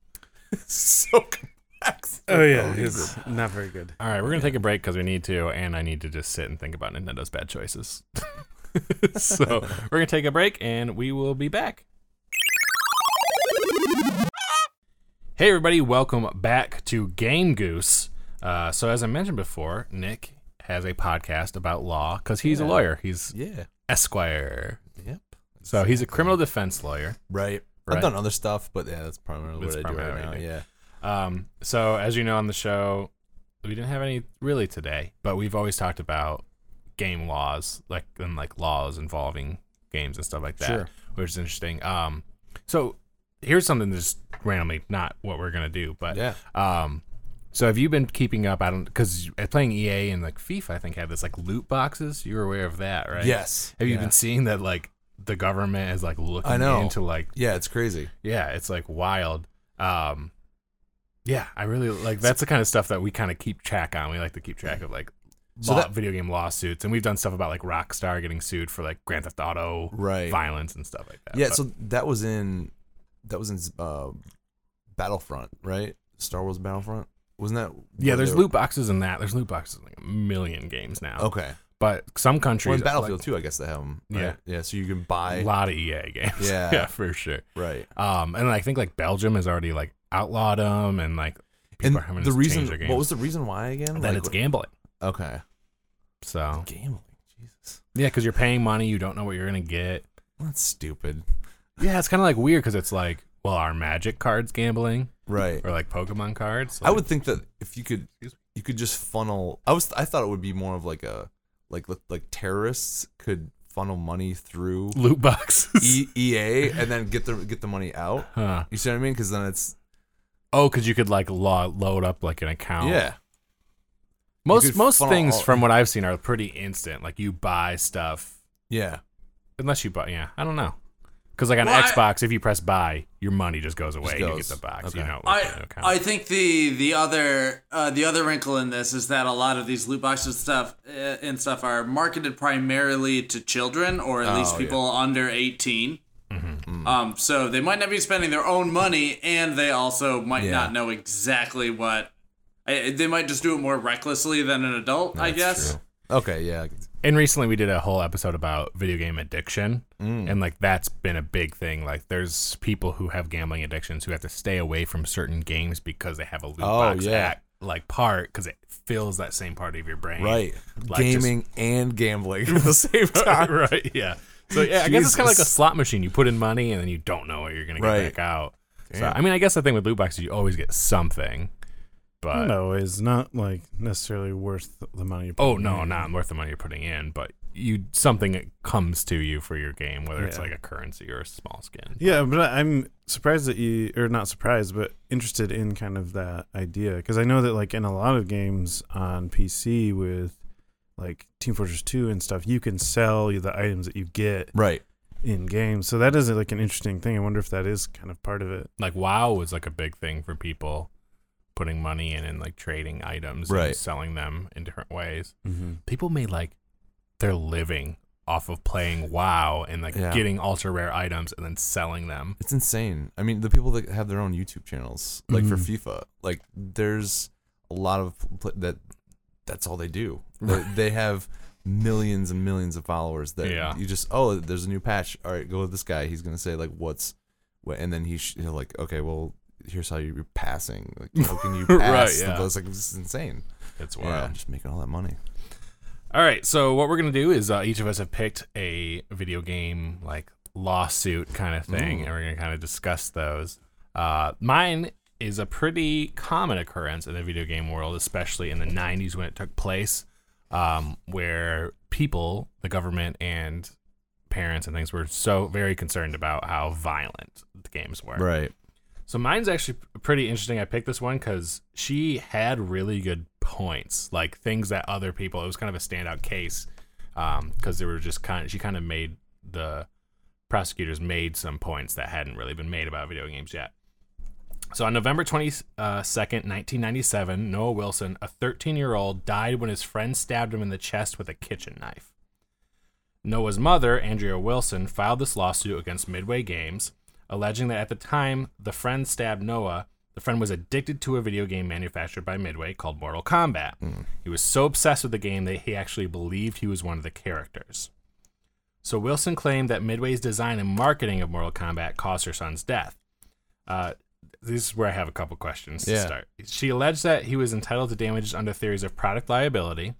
so complex. Oh yeah, it's not very good. All right, we're gonna take a break because we need to, and I need to just sit and think about Nintendo's bad choices. so we're gonna take a break, and we will be back. Hey everybody, welcome back to Game Goose. Uh, so as I mentioned before, Nick has a podcast about law because he's a lawyer. He's Yeah. Esquire, Yep. so he's a criminal defense lawyer. Right. Right. I've done other stuff, but yeah, that's primarily what I do right now. do. Yeah. Um, so as you know on the show, we didn't have any really today, but we've always talked about game laws, like and like laws involving games and stuff like that, Sure. which is interesting. Um, so here's something that's randomly not what we're gonna do, but Yeah. um, so have you been keeping up? I don't because playing EA and like FIFA, I think had this like loot boxes. You're aware of that, right? Yes. Have you Yeah. been seeing that like the government is like looking I know. into like Yeah, it's crazy. yeah, it's like wild. Um, yeah, I really like that's the kind of stuff that we kind of keep track on. We like to keep track of like So that- video game lawsuits, and we've done stuff about like Rockstar getting sued for like Grand Theft Auto Right. violence and stuff like that. Yeah, But- so that was in that was in uh, Battlefront, right? Star Wars Battlefront. Wasn't that? yeah, there's loot boxes in that. There's loot boxes in like a million games now. Okay. but some countries Well, in Battlefield like, too, I guess they have them. Right? Yeah. Yeah. So you can buy a lot of EA games. Yeah. yeah, for sure. Right. Um, and I think like Belgium has already like outlawed them, and like people And are having the to reason, change their games. what was the reason why again? that Like, it's gambling. Okay. So Gambling. Jesus. yeah, because you're paying money, you don't know what you're gonna get. That's stupid. Yeah, it's kind of like weird because it's like, well, our Magic cards gambling Right. or like Pokemon cards? I would think that if you could, you could just funnel. I was, I thought it would be more of like a, like like terrorists could funnel money through loot boxes. e- EA and then get the get the money out. huh. You see what I mean? Because then it's Oh, because you could like lo- load up like an account. yeah, Most most things all- from what I've seen are pretty instant. Like you buy stuff yeah. unless you buy. Yeah, I don't know. Because like on Well, I- Xbox, if you press buy, your money just goes away. and You get the box. Okay. You know. I, with the account. I think the the other uh, the other wrinkle in this is that a lot of these loot boxes stuff uh, and stuff are marketed primarily to children or at least Oh, people under 18. Mm-hmm. Um, so they might not be spending their own money, and they also might Yeah. not know exactly what. I, they might just do it more recklessly than an adult, I guess. true. Okay, yeah. And recently we did a whole episode about video game addiction Mm. and like that's been a big thing like there's people who have gambling addictions who have to stay away from certain games because they have a loot Oh, box yeah. act, like part because it fills that same part of your brain Right. Like, just- Gaming and gambling at the same time. right yeah so yeah i guess it's kind of like a slot machine you put in money and then you don't know what you're gonna get Right. back out so i mean i guess the thing with loot boxes you always get something but Not always, not like necessarily worth the money. You're Oh no, in. not worth the money you're putting in, but you something comes to you for your game, whether it's like a currency or a small skin. Yeah, but I'm surprised that you, or not surprised, but interested in kind of that idea because I know that like in a lot of games on PC with like Team Fortress 2 and stuff, you can sell the items that you get Right. in games. So that is like an interesting thing. I wonder if that is kind of part of it. Like WoW was like a big thing for people putting money in and like trading items and Right. selling them in different ways. Mm-hmm. People made like their living off of playing WoW and like Yeah. getting ultra rare items and then selling them. It's insane. I mean, the people that have their own YouTube channels, like for Mhm. FIFA, like there's a lot of pl- that. That's all they do. They, they have millions and millions of followers. That Yeah. you just oh, there's a new patch. All right, go with this guy. He's gonna say like what's, what, and then he sh- he'll like okay, well here's how you're passing. Like how can you Right, pass? yeah. It's like this is insane. It's Yeah, wild. just making all that money. All right, so what we're gonna do is uh, each of us have picked a video game like lawsuit kind of thing, Ooh. and we're gonna kind of discuss those. Uh, mine is a pretty common occurrence in the video game world, especially in the '90s when it took place, um, where people, the government, and parents and things were so very concerned about how violent the games were. Right. So mine's actually pretty interesting. I picked this one because she had really good points, like things that other people. It was kind of a standout case um, because they were just kind. She kind of made the prosecutors made some points that hadn't really been made about video games yet. So on November twenty uh, second, nineteen ninety seven, Noah Wilson, a thirteen year old, died when his friend stabbed him in the chest with a kitchen knife. Noah's mother, Andrea Wilson, filed this lawsuit against Midway Games, alleging that at the time the friend stabbed Noah, the friend was addicted to a video game manufactured by Midway called Mortal Kombat. He was so obsessed with the game that he actually believed he was one of the characters. So Wilson claimed that Midway's design and marketing of Mortal Kombat caused her son's death. Uh, this is where I have a couple questions to start. She alleged that he was entitled to damages under theories of product liability,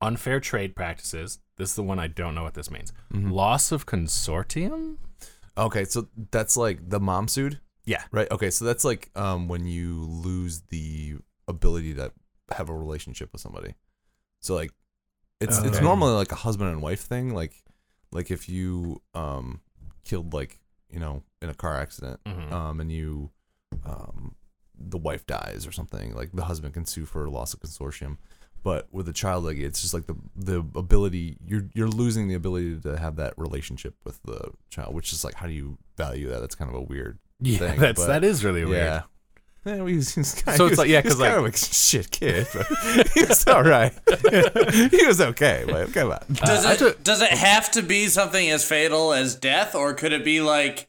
unfair trade practices. This is the one I don't know what this means. Mm-hmm. Loss of consortium. Okay, so that's like the mom sued, Yeah. right? Okay, so that's like um when you lose the ability to have a relationship with somebody. So like it's it's Okay. normally like a husband and wife thing, like like if you um killed like, you know, in a car accident, Mhm. um and you um the wife dies or something, like the husband can sue for loss of consortium. But with a child like it's just like the the ability you're you're losing the ability to have that relationship with the child, which is like how do you value that? That's kind of a weird Yeah, thing. that's but- that is really weird. yeah. Yeah, well, he was, he was kind So it's like- yeah, 'cause, kind of like- a shit kid, but he was all right. he was okay. But come on, Does it does it have to be something as fatal as death, or could it be like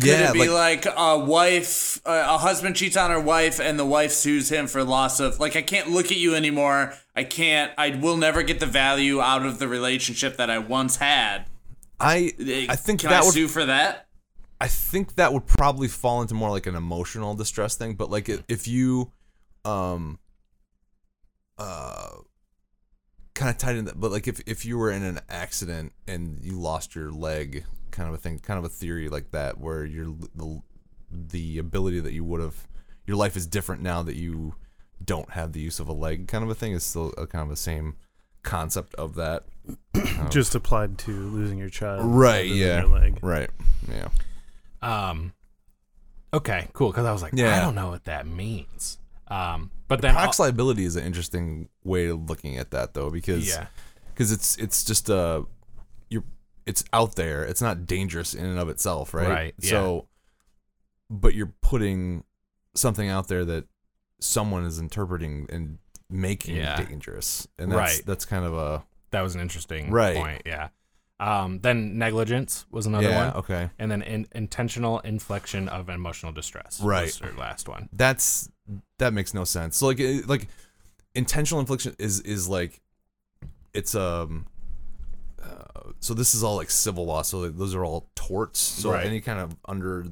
could yeah, it be like, like, a wife, a husband cheats on her wife, and the wife sues him for loss of like I can't look at you anymore. I can't. I will never get the value out of the relationship that I once had. I Uh, I think Can that I would sue for that? I think that would probably fall into more like an emotional distress thing. But like if you, um, uh, kind of tied in that. But like if if you were in an accident and you lost your leg, kind of a thing, kind of a theory like that, where your the the ability that you would have, your life is different now that you don't have the use of a leg, kind of a thing, is still a kind of the same concept of that. Just applied to losing your child. Right. Yeah. Your leg. Right. Yeah. Um. Okay. Cool. Because I was like, yeah. I don't know what that means. Um. But then, Products liability is an interesting way of looking at that though because yeah. because it's it's just uh you're it's out there it's not dangerous in and of itself right Right, yeah. so but you're putting something out there that someone is interpreting and making Yeah. dangerous and that's Right. that's kind of a That was an interesting Right. point. Yeah. Um. Then negligence was another yeah one. okay and then in, intentional infliction of emotional distress. Right. last one. that's that makes no sense so like like intentional infliction is is like it's um uh, so this is all like civil law so those are all torts. So Right. any kind of under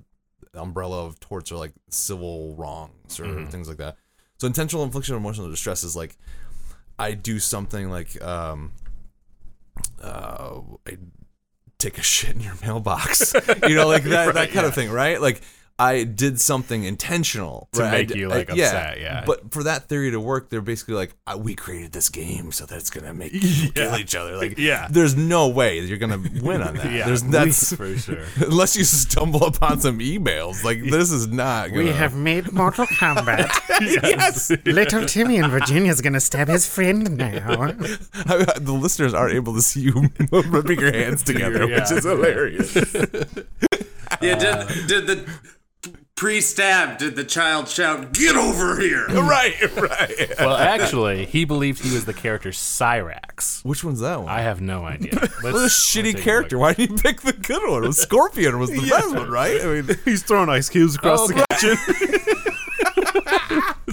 the umbrella of torts are like civil wrongs or Mm-hmm. things like that. So intentional infliction of emotional distress is like i do something like um uh i take a shit in your mailbox. You know like that that kind of thing right? Like I did something intentional To right? Make d- you, I- like, upset, yeah. But for that theory to work, they're basically like, "Uh, we created this game so that it's gonna make you kill each other. Like, Yeah. there's no way you're gonna win on that. Yeah, there's that's for sure. unless you stumble upon some emails. Like, this is not. Gonna, We have made Mortal Kombat. yes. Little Timmy in Virginia's gonna stab his friend now. the listeners aren't able to see you rubbing your hands together, which is hilarious. Yeah. Did did the pre-stab? Did the child shout, "Get over here"? right, right. Well, actually, he believed he was the character Cyrax. Which one's that one? I have no idea. Let's, what a shitty take a character. Why didn't you pick the good one? It was Scorpion was the best one, right? I mean, He's throwing ice cubes across Oh, the kitchen.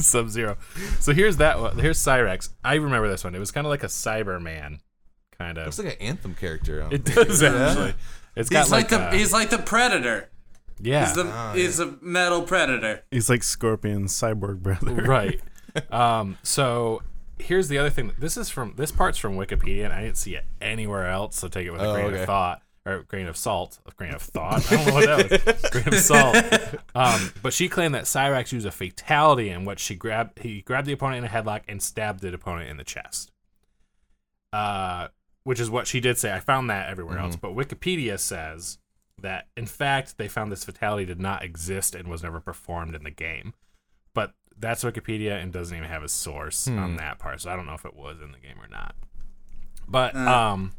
Sub Zero. So here's that one. Here's Cyrax. I remember this one. It was kind of like a Cyberman, kind of. Looks like an Anthem character. It does actually. It's got He's like, like, the a- he's like the predator. Yeah. He's the he's a metal predator. He's like Scorpion's cyborg brother. right. Um, so here's the other thing. This is from this part's from Wikipedia, and I didn't see it anywhere else. So take it with a Oh, grain okay. of thought or a grain of salt. A grain of thought. I don't know what that was. grain of salt. Um, but she claimed that Cyrax used a fatality in which she grabbed he grabbed the opponent in a headlock and stabbed the opponent in the chest. Uh, which is what she did say. I found that everywhere else, but Wikipedia says that in fact they found this fatality did not exist and was never performed in the game. But that's Wikipedia and doesn't even have a source on that part, so I don't know if it was in the game or not. But um,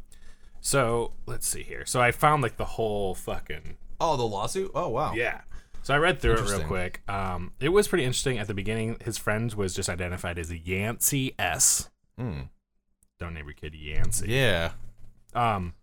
so let's see here. So I found like the whole fucking Oh, the lawsuit? Oh, wow. yeah. So I read through it real quick. Um, it was pretty interesting. At the beginning, his friend was just identified as Yancey S. Hmm. Don't name your kid Yancey. Yeah. Um,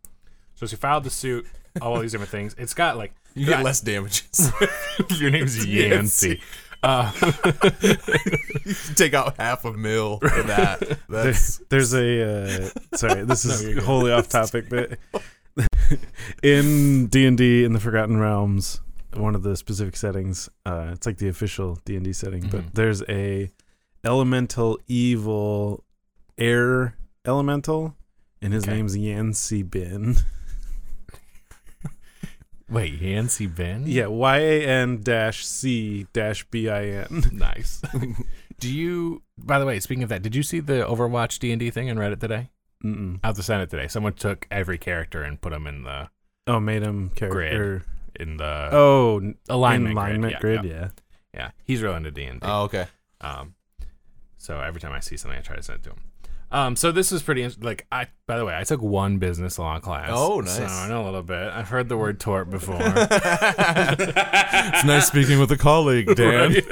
So she filed the suit, all these different things. It's got like You get less damages. your name's Yancey. Uh, Take out half a mil for that. That's There's a uh, sorry, this is wholly off topic, but in D and D in the Forgotten Realms, one of the specific settings, uh, it's like the official D and D setting, Mhm. but there's a elemental evil air elemental, and his Okay. name's Yan-C-Bin. Wait, Yancey Ben? Yeah, Y A N dash C dash B I N. Nice. Do you? By the way, speaking of that, did you see the Overwatch D and D thing on Reddit today? Mm-mm. Out the Senate today, someone took every character and put them in the Oh, made him character. in the Oh, alignment, alignment grid. grid. Yeah, Yeah. yeah. He's real into D and D. oh okay. Um, so every time I see something, I try to send it to him. Um, so this was pretty like I. By the way, I took one business law class. Oh, nice. So I know a little bit. I've heard the word tort before. It's nice speaking with a colleague, Dan.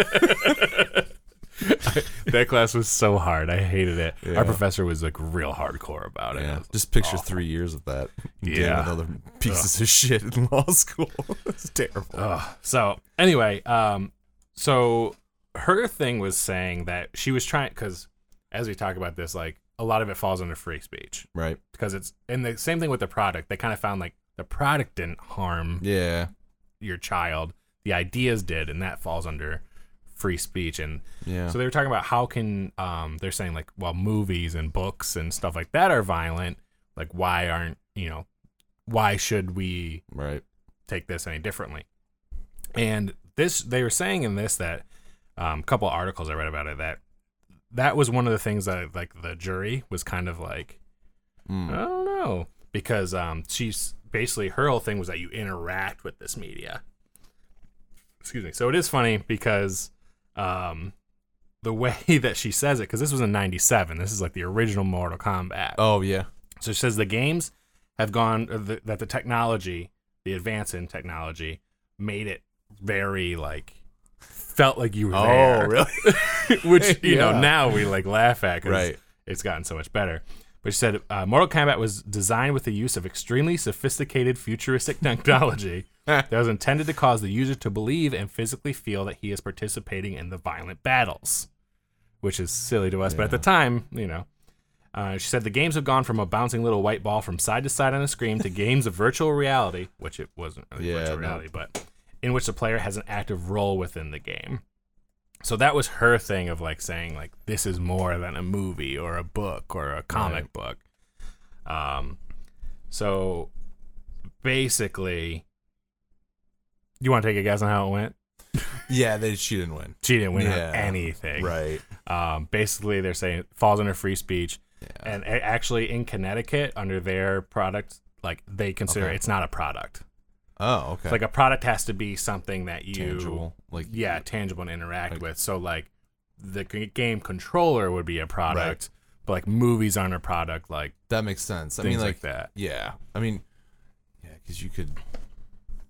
that class was so hard. I hated it. Yeah. Our professor was like real hardcore about it. Yeah, It just picture awful. three years of that. Yeah. with other pieces of shit in law school. it's terrible. Ugh. So anyway, um, so her thing was saying that she was trying because as we talk about this, like a lot of it falls under free speech Right. because it's and the same thing with the product. They kind of found like the product didn't harm Yeah. your child, the ideas did, and that falls under free speech. And Yeah. so they were talking about how can um, they're saying like well movies and books and stuff like that are violent. Like why aren't you know why should we right. take this any differently. And this, they were saying in this that um, a couple articles I read about it that that was one of the things that like the jury was kind of like, Mm. I don't know, because um, she's basically her whole thing was that you interact with this media. Excuse me. So it is funny because um, the way that she says it, because this was in '97, this is like the original Mortal Kombat. Oh yeah. So she says the games have gone uh, the, that the technology, the advance in technology, made it very like felt like you were there. Oh really? Which you know now we like laugh at because Right. it's gotten so much better. But she said uh, Mortal Kombat was designed with the use of extremely sophisticated futuristic technology that was intended to cause the user to believe and physically feel that he is participating in the violent battles, which is silly to us. But at the time, you know, uh, she said the games have gone from a bouncing little white ball from side to side on a screen to games of virtual reality, which it wasn't really Yeah, virtual no. reality, but in which the player has an active role within the game. So that was her thing of like saying like this is more than a movie or a book or a comic Right. book. Um, so basically, you want to take a guess on how it went? Yeah. They she didn't win. She didn't win Yeah. anything. Right. Um, basically, they're saying it falls under free speech, and actually in Connecticut, under their product, like they consider Okay. it's not a product. Oh okay. It's like a product has to be something that you, tangible. Like yeah, tangible and interact Like- with. So like the game controller would be a product, but like movies aren't a product. Like that makes sense. I mean like, like that. Yeah. I mean, yeah, because you could.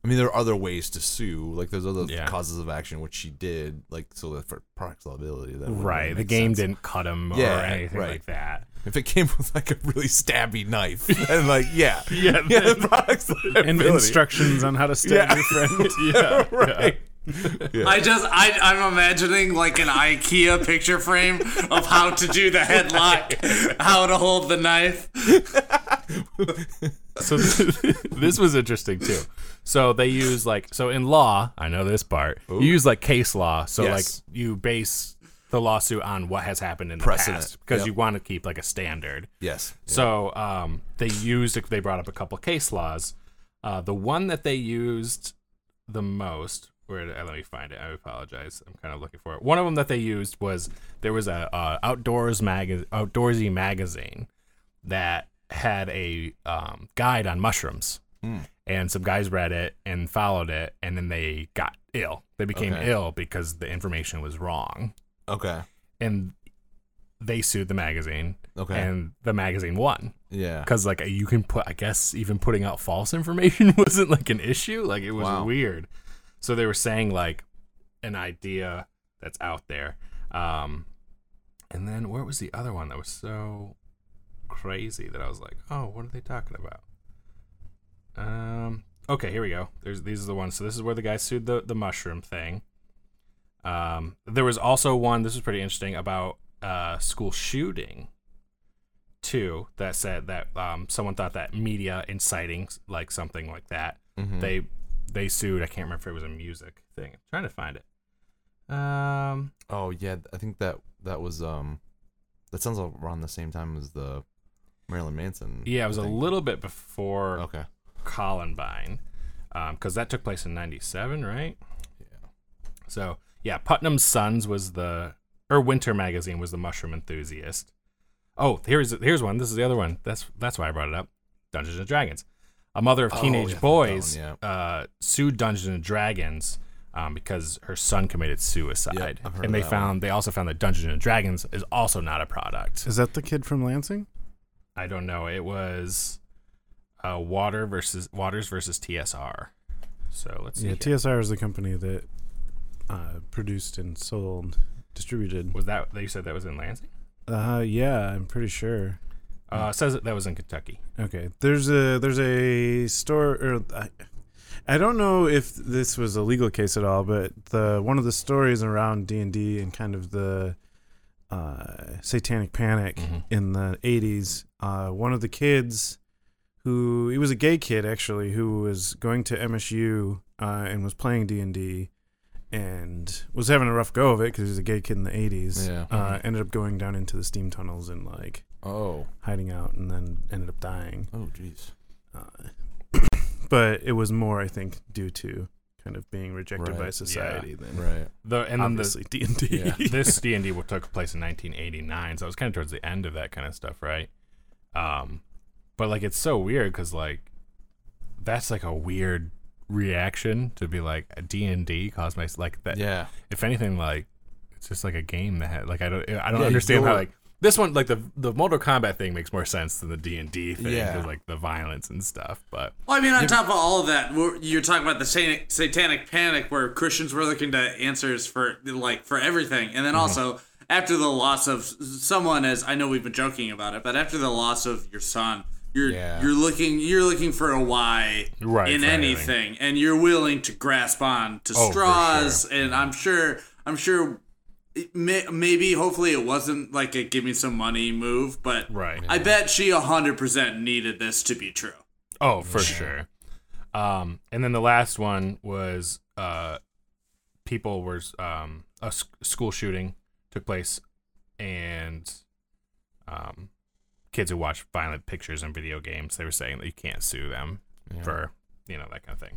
I mean, there are other ways to sue. Like, there's other Yeah. causes of action, which she did. Like, so that for product liability, that Right. The game sense. didn't cut him or anything right. like that. If it came with like a really stabby knife, and like, yeah, Yeah, yeah, then- the product's And instructions on how to stab Yeah. your friend. yeah. right. yeah I just I I'm imagining like an IKEA picture frame of how to do the headlock, how to hold the knife. So this was interesting too. So they use like so in law, I know this part. You use like case law. So Yes. like you base the lawsuit on what has happened in the Precedent. past because Yep. you want to keep like a standard. Yes. So um, they used they brought up a couple case laws. Uh, the one that they used the most. Where uh, let me find it. I apologize. I'm kind of looking for it. One of them that they used was there was a, uh outdoors mag outdoorsy magazine that had a um, guide on mushrooms, and some guys read it and followed it, and then they got ill. They became Okay. ill because the information was wrong, Okay. and they sued the magazine, Okay. and the magazine won yeah. because like you can put i guess even putting out false information wasn't like an issue like it was Wow. weird so they were saying like an idea that's out there um and then where was the other one that was so crazy that i was like oh what are they talking about Um, okay, here we go. There's these are the ones. So this is where the guy sued the the mushroom thing. Um, there was also one. This was pretty interesting about uh school shooting. Too that said that um someone thought that media inciting like something like that. Mhm. They they sued. I can't remember if it was a music thing. I'm trying to find it. Um, Oh yeah, I think that that was um, that sounds like around the same time as the Marilyn Manson. yeah, it was a little bit before Okay. Columbine, because that took place in '97, right? Yeah. So yeah, Putnam's Sons was the or Winter Magazine was the mushroom enthusiast. Oh, here's here's one. This is the other one. That's that's why I brought it up. Dungeons and Dragons. A mother of Oh, teenage yeah, boys one, uh, sued Dungeons and Dragons um, because her son committed suicide, I've heard and they that found they also found that Dungeons and Dragons is also not a product. Is that the kid from Lansing? I don't know. It was uh, Water versus Watters versus TSR. So let's see. Yeah, here. TSR is the company that uh, produced and sold, distributed. was that they said that was in Lansing? Uh, yeah, I'm pretty sure. Uh, says that that was in Kentucky. Okay, there's a there's a store. Or I, I don't know if this was a legal case at all, but the one of the stories around D and D and kind of the uh, Satanic Panic Mhm. in the '80s. Uh, one of the kids who he was a gay kid actually who was going to MSU uh, and was playing D and D and was having a rough go of it because he was a gay kid in the '80s. Yeah. Uh, ended up going down into the steam tunnels and like Oh. hiding out, and then ended up dying. Oh, jeez. Uh, but it was more, I think, due to kind of being rejected Right, by yeah. society than Right. The and then the, obviously D and D. This D and D took place in 1989, so it was kind of towards the end of that kind of stuff, right? Um, but like it's so weird because like that's like a weird reaction to be like D and D caused my like that. Yeah. If anything, like it's just like a game that had like I don't I don't Yeah, understand how like this one like the the Mortal Kombat thing makes more sense than the D and D thing Yeah. 'cause, like the violence and stuff. But Well, I mean, on top of all of that, we're- you're talking about the satanic, satanic panic, where Christians were looking to answers for like for everything, and Mm-hmm. then also after the loss of someone, as I know we've been joking about it, but after the loss of your son, you're Yeah. you're looking you're looking for a why Right, in for anything, and you're willing to grasp on to Oh, for straws, and I'm sure I'm sure. it may, maybe hopefully it wasn't like a give me some money move but Right. i bet she 100% needed this to be true Oh, for sure. Um, and then the last one was uh, people were um, a s- school shooting took place, and um, kids who watch violent pictures and video games, they were saying that you can't sue them Yeah. for you know that kind of thing.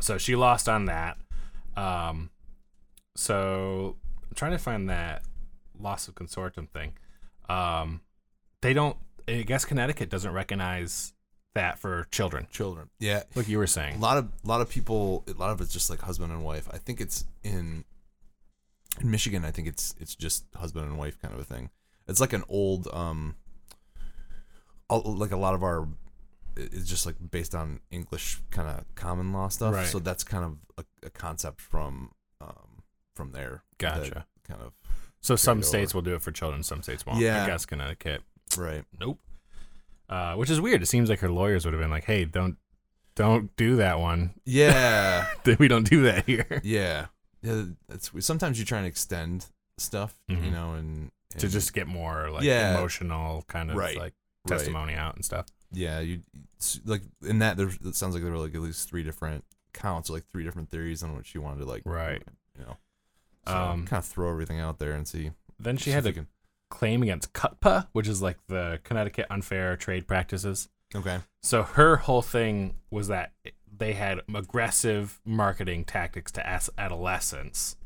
So she lost on that. Um, so I'm trying to find that loss of consortium thing. Um, they don't. I guess Connecticut doesn't recognize that for children. Children. Yeah. Like you were saying, A lot of a lot of people. A lot of it's just like husband and wife. I think it's in in Michigan. I think it's it's just husband and wife kind of a thing. It's like an old um. Like a lot of our, it's just like based on English kind of common law stuff. Right. So that's kind of a, a concept from um from there. Gotcha. Kind of So some over. states will do it for children, some states won't. Yeah. I guess Connecticut. right. Nope. Uh, which is weird. It seems like her lawyers would have been like, "Hey, don't, don't do that one. Yeah. we don't do that here." yeah. Yeah. That's sometimes you try and extend stuff, Mhm. you know, and, to just get more like Yeah. emotional kind of Right. like Right. testimony out and stuff. yeah, you like in that there it sounds like there were like at least three different counts, or like three different theories on what she wanted to like, Right. You know, so Um, kind of throw everything out there and see. Then she had to we claim against CUTPA, which is like the Connecticut Unfair Trade Practices. okay, So her whole thing was that they had aggressive marketing tactics to adolescents,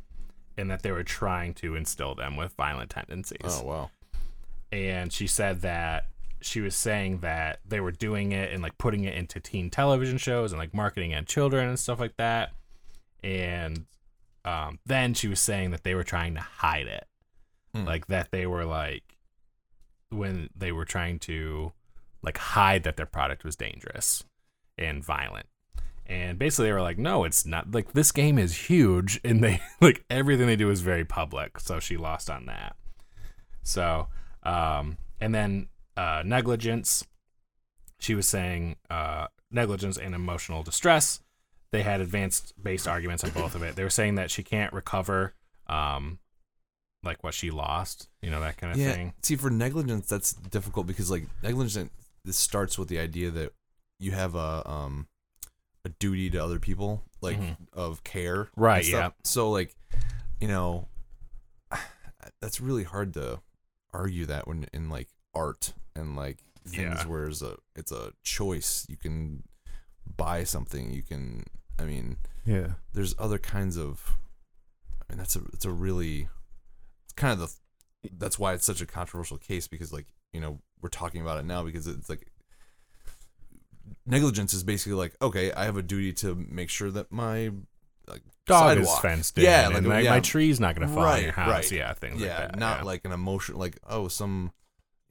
and that they were trying to instill them with violent tendencies. oh wow, and she said that she was saying that they were doing it and like putting it into teen television shows and like marketing at children and stuff like that. And um, then she was saying that they were trying to hide it, Hmm. like that they were like when they were trying to like hide that their product was dangerous and violent. And basically they were like, no, it's not like this game is huge and they like everything they do is very public. So she lost on that. So, um, and then uh, negligence. She was saying uh, negligence and emotional distress. They had advanced based arguments on both of it. They were saying that she can't recover, um, like what she lost, you know, that kind of yeah. thing. See, for negligence, that's difficult because like negligence, this starts with the idea that you have a um a duty to other people, like of care, Mm-hmm. Right, stuff. So like, you know, that's really hard to argue that when in like art and like things Yeah. where it's a it's a choice. You can buy something. You can. I mean, Yeah. there's other kinds of I mean that's a it's a really it's kind of the that's why it's such a controversial case because like you know we're talking about it now because it's like negligence is basically like okay I have a duty to make sure that my like Dog is sidewalk- fenced in, yeah like, my, yeah, my tree's not gonna fall in your Right, house. right. Yeah, things yeah like that. not yeah. like an emotion like oh some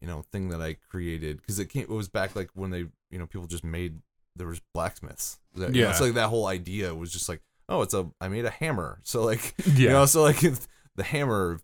you know thing that I created because it came it was back like when they you know people just made there was blacksmiths That- you know, Yeah. it's like that whole idea was just like oh it's a I made a hammer so like Yeah. you know so like if the hammer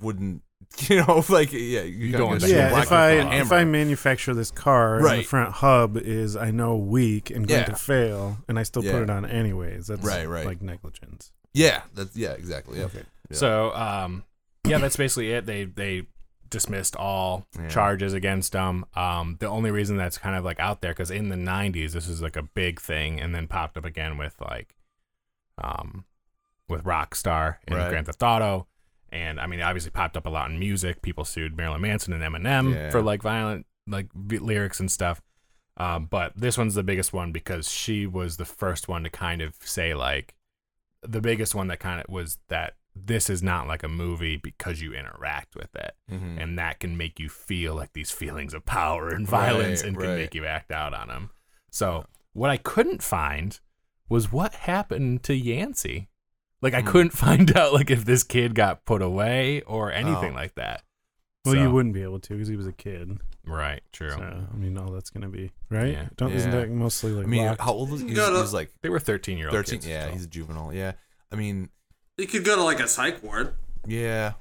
wouldn't you know like yeah you, You don't want a Yeah, black if I if I manufacture this car and the Right. front hub is I know weak and going Yeah. to fail and I still Yeah. put it on anyways, that's Right, right. like negligence. yeah that's yeah exactly yeah. Yeah. So, um, yeah, that's basically it. They they dismissed all Yeah. charges against them. Um, the only reason that's kind of like out there because in the '90s this was like a big thing, and then popped up again with like, um, with Rockstar and Right. Grand Theft Auto. And I mean, it obviously popped up a lot in music. People sued Marilyn Manson and Eminem Yeah. for like violent like v- lyrics and stuff. Um, but this one's the biggest one because she was the first one to kind of say like the biggest one that kind of was that this is not like a movie because you interact with it Mhm. and that can make you feel like these feelings of power and violence Right, and can right. make you act out on them so what i couldn't find was what happened to yancey like i Hmm. couldn't find out like if this kid got put away or anything Oh. like that Well, So- you wouldn't be able to because he was a kid. right true So I mean, all that's gonna be right. Yeah. Don't isn't that mostly like I mean locked? how old was he he Go was, he was like they were 13 year old 13 kids yeah so. he's a juvenile yeah I mean You could go to like a psych ward. Yeah,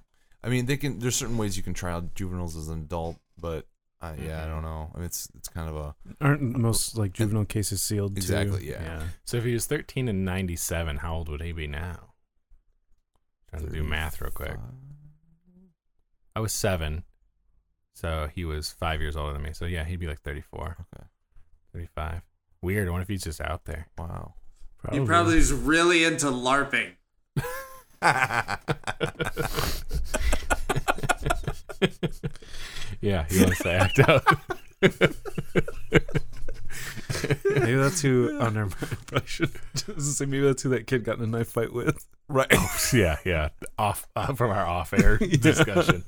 I mean they can. There's certain ways you can try out juveniles as an adult, but uh, yeah, Mm-hmm. I don't know. I mean, it's it's kind of a Aren't most like juvenile cases sealed? too? Exactly, yeah. so if he was 13 and 97 how old would he be now trying to do math real quick I was seven, so he was five years older than me. So yeah, he'd be like 34, Okay. 35. Weird. I wonder if he's just out there. Wow. Probably. He probably is really into LARPing. Yeah, he wants to act out. Maybe that's who. Oh. Probably should just say maybe that's who that kid got in a knife fight with. right. yeah, yeah. Off uh, from our off-air discussion.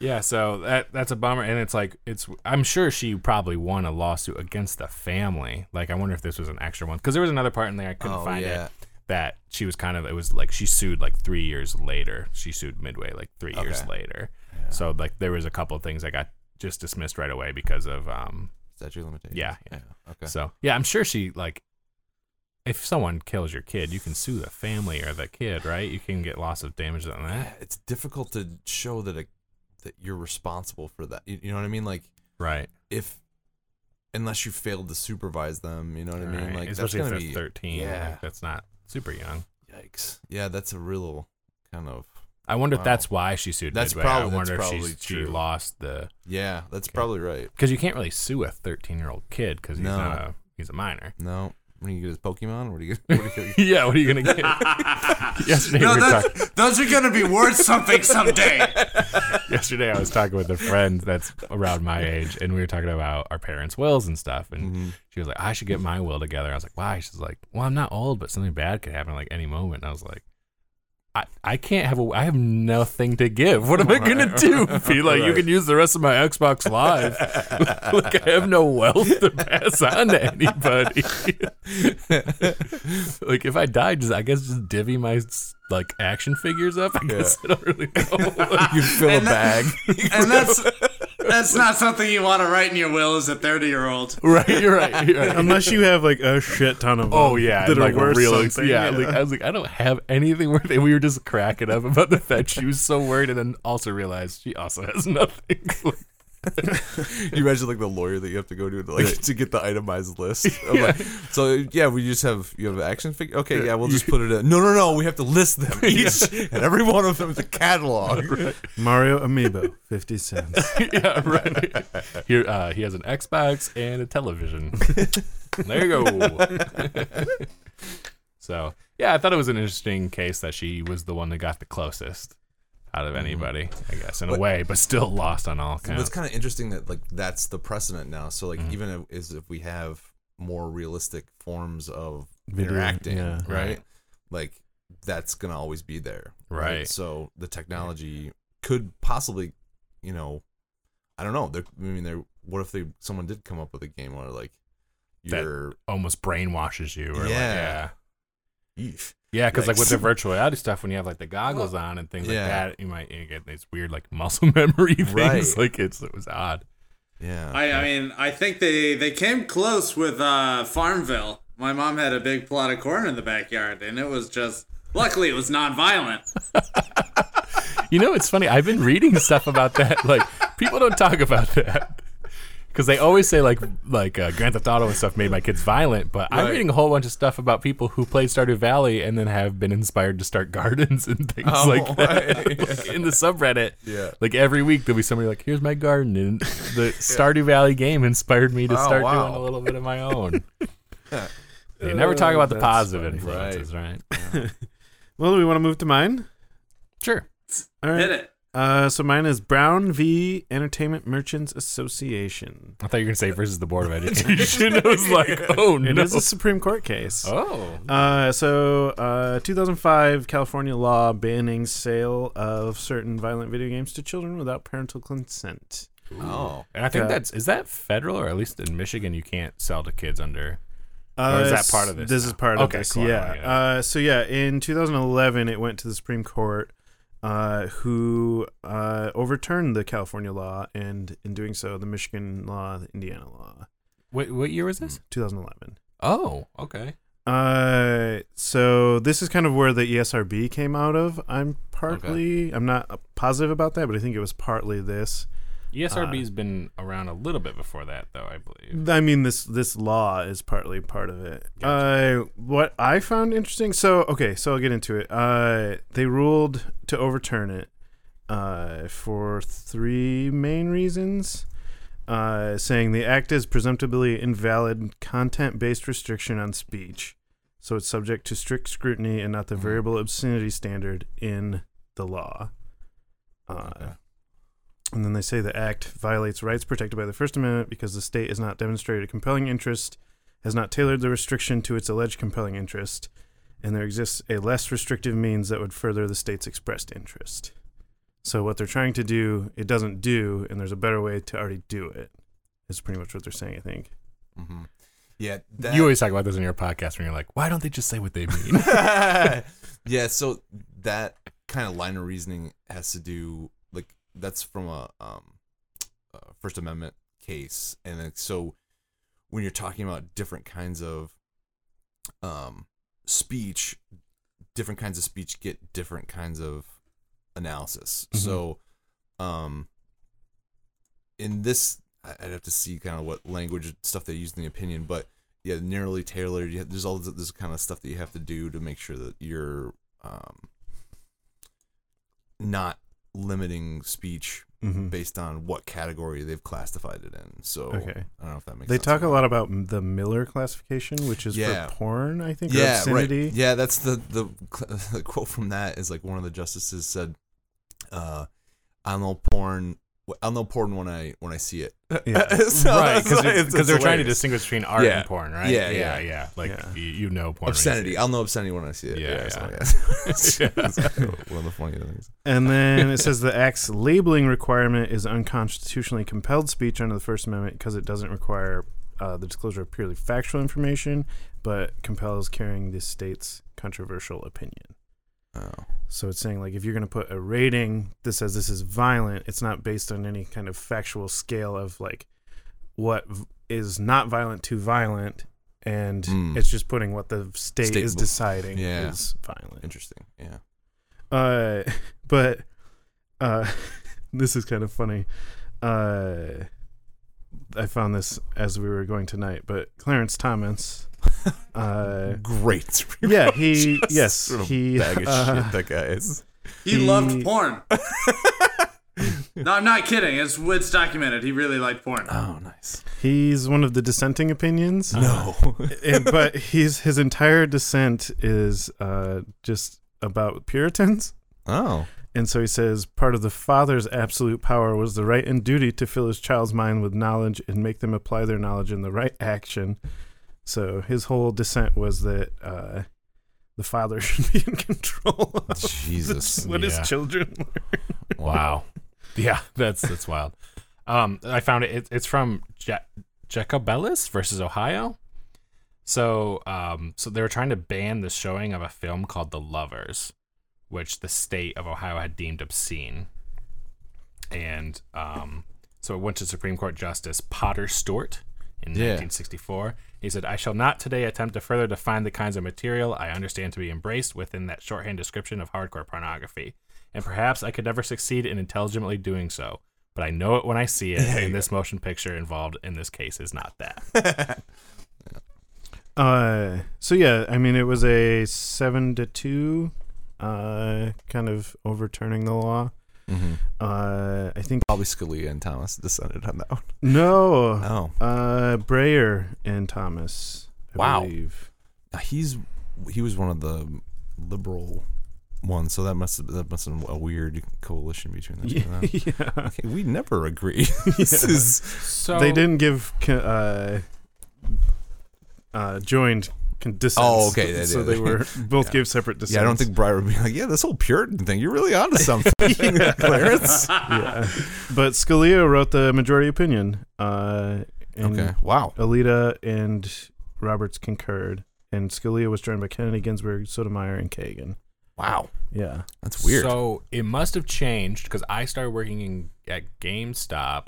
Yeah, so that that's a bummer, and it's like it's. I'm sure she probably won a lawsuit against the family. Like, I wonder if this was an extra one because there was another part in there I couldn't Oh, find yeah. it that she was kind of. It was like she sued like three years later. She sued Midway like three years Okay. later. So like there was a couple of things that got just dismissed right away because of um. Statute of limitations. Yeah, yeah. Okay. So yeah, I'm sure she like. If someone kills your kid, you can sue the family or the kid, right? You can get loss of damage on that. Yeah, it's difficult to show that a, that you're responsible for that. You, you know what I mean? Like Right. if unless you failed to supervise them, you know what I mean? Right. Like especially if they're gonna 13. Yeah. Like, that's not super young. yikes. Yeah, that's a real kind of I wonder if that's why she sued That's Midway. probably- I wonder if probably she, she lost the yeah. That's probably right. because you can't really sue a 13 year old kid because he's No. not a he's a minor. No, when you get his Pokemon, what do you? What do you yeah, what are you gonna get? yesterday, No, we were that's, talk- those are gonna be worth something someday. yesterday I was talking with a friend that's around my age, and we were talking about our parents' wills and stuff, and Mm-hmm. she was like, "I should get my will together." I was like, "Why?" She's like, "Well, I'm not old, but something bad could happen like any moment." And I was like. I, I can't have a I have nothing to give. What am I gonna do? Be like, you can use the rest of my Xbox Live. like I have no wealth to pass on to anybody. like if I die, just I guess just divvy my like action figures up. I guess I don't really know. you fill a that- bag. and that's that's not something you want to write in your will as a 30 year old. right, you're right. You're right. Unless you have like a shit ton of. Oh um, yeah, that and, are like worth really, something. yeah. Like, I was like, I don't have anything worth it. We were just cracking up about the fact she was so worried, and then also realized she also has nothing. you imagine like the lawyer that you have to go to to, like to get the itemized list. I'm like, so yeah, we just have you have an action figure. Okay, yeah, we'll just put it in. No, no, no, we have to list them each, and every one of them is a catalog. Mario Amiibo, fifty cents. yeah, right. Here, uh, he has an Xbox and a television. there you go. so, yeah, I thought it was an interesting case that she was the one that got the closest out of mm-hmm. anybody, I guess, in a way, but still lost on all But counts. it's kind of interesting that like that's the precedent now. So like mm-hmm. even if, is if we have more realistic forms of Video, interacting, yeah. right? Right. Like that's gonna always be there, Right. So the technology could possibly, you know, I don't know. There, I mean, there. What if they someone did come up with a game where like That- you're, Almost brainwashes you. Or like, Yeah. yeah. Eesh. Yeah, because like with the Yikes. virtual reality stuff, when you have like the goggles on and things Yeah. like that, you might you get these weird like muscle memory things. Right. Like it's it was odd. yeah, I, I mean, I think they they came close with uh, Farmville. My mom had a big plot of corn in the backyard, and it was just. Luckily, it was non-violent. You know, it's funny. I've been reading stuff about that. Like people don't talk about that because they always say like like uh, Grand Theft Auto and stuff made my kids violent. But I'm reading a whole bunch of stuff about people who played Stardew Valley and then have been inspired to start gardens and things Oh, like that. right. Like, in the subreddit. Yeah. Like every week there'll be somebody like, "Here's my garden," and the Stardew Valley game inspired me to Oh, start wow. doing a little bit of my own. They never talk about the That's positive funny. influences, right? Well, do we want to move to mine? Sure. All right. Hit it. Uh, so mine is Brown v. Entertainment Merchants Association. I thought you were gonna say versus the Board of Education. I was like, oh It no. is a Supreme Court case. oh. Uh, so, uh, 2005 California law banning sale of certain violent video games to children without parental consent. oh, And I think Yeah. that's is that federal or at least in Michigan you can't sell to kids under. Uh, Or is that part of this This now? is part Okay, of this. cool. Yeah. Yeah. Uh, so yeah, in 2011, it went to the Supreme Court, uh, who uh, overturned the California law, and in doing so, the Michigan law, the Indiana law, What what year was this? 2011. Oh, okay. Uh, so this is kind of where the ESRB came out of. I'm partly, I'm not positive about that, but I think it was partly this. ESRB's been around a little bit before that though, I believe. I mean, this this law is partly part of it. Uh, what I found interesting. So okay, so I'll get into it. Uh, they ruled to overturn it. Uh, for three main reasons. Uh, saying the act is presumptively invalid content-based restriction on speech, so it's subject to strict scrutiny and not the variable obscenity standard in the law. Uh, Okay. And then they say the act violates rights protected by the First Amendment because the state has not demonstrated a compelling interest, has not tailored the restriction to its alleged compelling interest, and there exists a less restrictive means that would further the state's expressed interest. So what they're trying to do, it doesn't do, and there's a better way to already do it. Is pretty much what they're saying, I think. hmm yeah. That, you always talk about this in your podcast when you're like, why don't they just say what they mean? yeah, so that kind of line of reasoning has to do like that's from a, um, a First Amendment case, and so when you're talking about different kinds of um, speech, different kinds of speech get different kinds of analysis. Mhm. So, um, in this, I'd have to see kind of what language stuff they use in the opinion, but yeah, narrowly tailored. You have, there's all this, this kind of stuff that you have to do to make sure that you're um, not limiting speech Mm-hmm. based on what category they've classified it in. So Okay. I don't know if that makes They talk a lot about the Miller classification, which is Yeah. for porn, I think, or Yeah, obscenity. right. Yeah, that's the, the the quote from that is like one of the justices said, uh, "I'll know porn. I'll know porn when I when I see it." Yeah. So right, it's- it's- because they're it's trying to distinguish between art Yeah. and porn, right? Yeah, yeah, yeah. Like Yeah. You, you know porn. when you obscenity. I'll know obscenity when I see it. Yeah, Yeah, so, yeah. yes. One of the funny things. And then it says the act's labeling requirement is unconstitutionally compelled speech under the First Amendment because it doesn't require uh, the disclosure of purely factual information, but compels carrying the state's controversial opinion. Oh, So it's saying like if you're going to put a rating that says this is violent, it's not based on any kind of factual scale of like what v- is not violent to violent, and Mm. it's just putting what the state, State is deciding Yeah. is violent. interesting. Yeah. Uh, but uh, this is kind of funny. uh, I found this as we were going tonight, but Clarence Thomas. Uh, Great. yeah, he Just yes what a he bag of uh, shit that guy is. He, He- loved porn. no, I'm not kidding. It's it's documented. He really liked porn. Oh, nice. he's one of the dissenting opinions. No. and, but he's his entire dissent is uh, just about Puritans. oh. And so he says, part of the father's absolute power was the right and duty to fill his child's mind with knowledge and make them apply their knowledge in the right action. So his whole dissent was that uh, the father should be in control of Jesus. what Yeah. his children learn. Wow. Yeah, that's that's wild. Um, I found it. it it's from ja- Jacobellis versus Ohio. So, um, so they were trying to ban the showing of a film called The Lovers, which the state of Ohio had deemed obscene. And um, so it went to Supreme Court Justice Potter Stewart in Yeah. 1964. He said, I shall not today attempt to further define the kinds of material I understand to be embraced within that shorthand description of hardcore pornography. And perhaps I could never succeed in intelligently doing so, but I know it when I see it, and this motion picture involved in this case is not that. Uh, so yeah, I mean, it was a seven to two, uh, kind of overturning the law. Mhm. Uh, I think Probably Scalia and Thomas descended on that one. no, Oh. uh, Breyer and Thomas. I Wow. believe. He's he was one of the liberal ones, so that must have, that must have been a weird coalition between the two. of them. yeah. Okay, we never agree. this is So they didn't give uh, uh, joined con- dissents. Oh, okay, they so did. they were both Yeah. gave separate dissents. yeah. I don't think Breyer would be like, yeah, this whole Puritan thing. You're really onto something, Clarence. Yeah. but Scalia wrote the majority opinion. Uh, and Okay. Wow. Alito and Roberts concurred, and Scalia was joined by Kennedy, Ginsburg, Sotomayor, and Kagan. Wow. Yeah. That's weird. So it must have changed because I started working in, at GameStop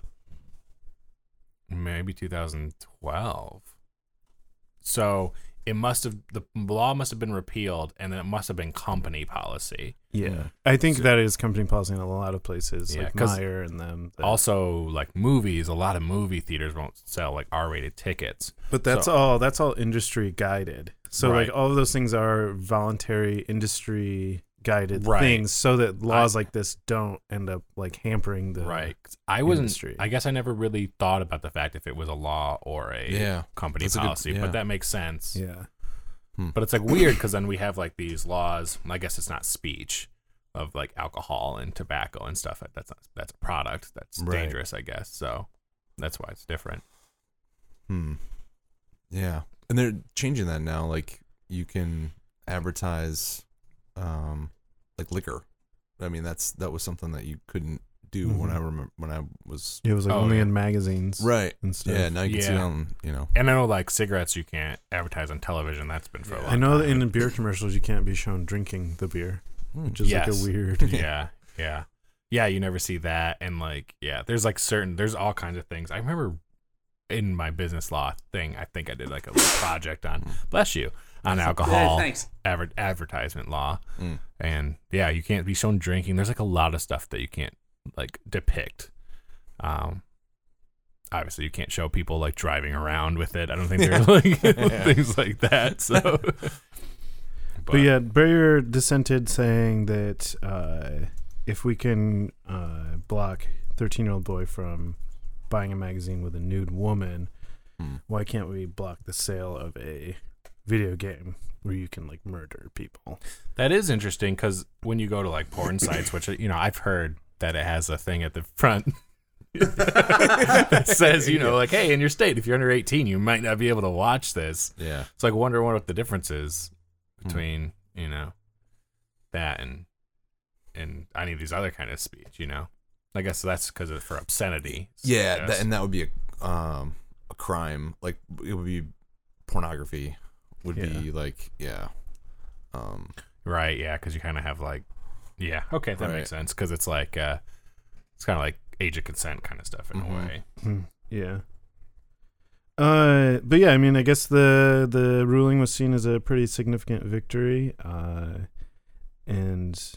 maybe 2012. So it must have the law must have been repealed, and then it must have been company policy. Yeah. Mm. I think that is company policy in a lot of places, Yeah, like 'cause Meijer and them. that- Also, like movies, a lot of movie theaters won't sell like R-rated tickets. But that's So- all. That's all industry guided. So Right. like all of those things are voluntary industry guided Right. things, so that laws like this don't end up like hampering the Right. I wasn't. industry. I guess I never really thought about the fact if it was a law or a Yeah. company That's a good- policy, yeah. but that makes sense. Yeah. But it's like weird because then we have like these laws. I guess it's not speech of like alcohol and tobacco and stuff. That's not, that's a product that's Right. dangerous, I guess. So that's why it's different. Hmm. Yeah, and they're changing that now. Like you can advertise, um, like liquor. I mean, that's that was something that you couldn't do when Mhm. I remember when I was It was like Oh, only yeah. in magazines, right. And stuff. Yeah, now you can see it on you know. And I know like cigarettes you can't advertise on television. That's been for a long I know that time. in beer commercials you can't be shown drinking the beer, Hmm. which is like a weird. yeah, yeah, yeah. You never see that, and like, yeah, there's like certain, there's all kinds of things. I remember in my business law thing, I think I did like a little project on, bless you, on alcohol Hey, thanks. adver- advertisement law, Mm. and yeah, you can't be shown drinking. There's like a lot of stuff that you can't like depict. Um, obviously you can't show people like driving around with it. I don't think there's like things like that. So, but, But yeah, Breyer dissented, saying that uh, if we can uh, block thirteen-year-old boy from buying a magazine with a nude woman, Hmm. why can't we block the sale of a video game where you can like murder people? That is interesting because when you go to like porn sites, which you know I've heard that it has a thing at the front that says, you know, like, hey, in your state, if you're under 18, you might not be able to watch this. Yeah. it's like wonder what the difference is between you know that and and any of these other kind of speech. You know, I guess that's because it's for obscenity. so Yeah, that, and that would be a um a crime. Like it would be pornography. Would be like yeah. Um. Right, yeah, because you kind of have like, yeah, okay, that Right. makes sense because it's like, uh, it's kind of like age of consent kind of stuff in Mhm. a way. Hmm, Yeah. Uh, but yeah, I mean, I guess the the ruling was seen as a pretty significant victory, uh, and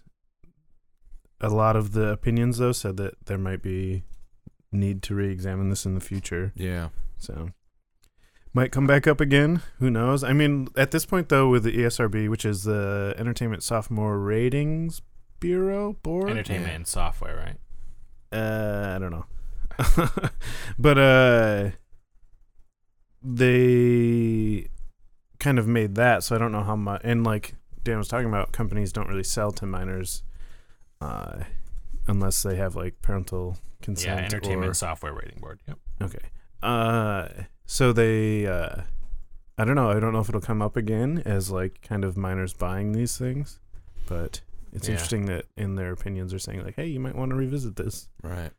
a lot of the opinions though said that there might be need to re-examine this in the future. Yeah. So might come back up again. Who knows? I mean, at this point though, with the ESRB, which is the Entertainment Sophomore Ratings Bureau Board, Entertainment Yeah. and software, right? uh, I don't know, but uh, they kind of made that. So I don't know how much. And like Dan was talking about, companies don't really sell to minors, uh, unless they have like parental consent. Yeah, Entertainment or- Software Rating Board. Yep. Okay. Uh, so they, uh, I don't know. I don't know if it'll come up again as like kind of minors buying these things, but it's Yeah. interesting that in their opinions are saying like, hey, you might want to revisit this. Right.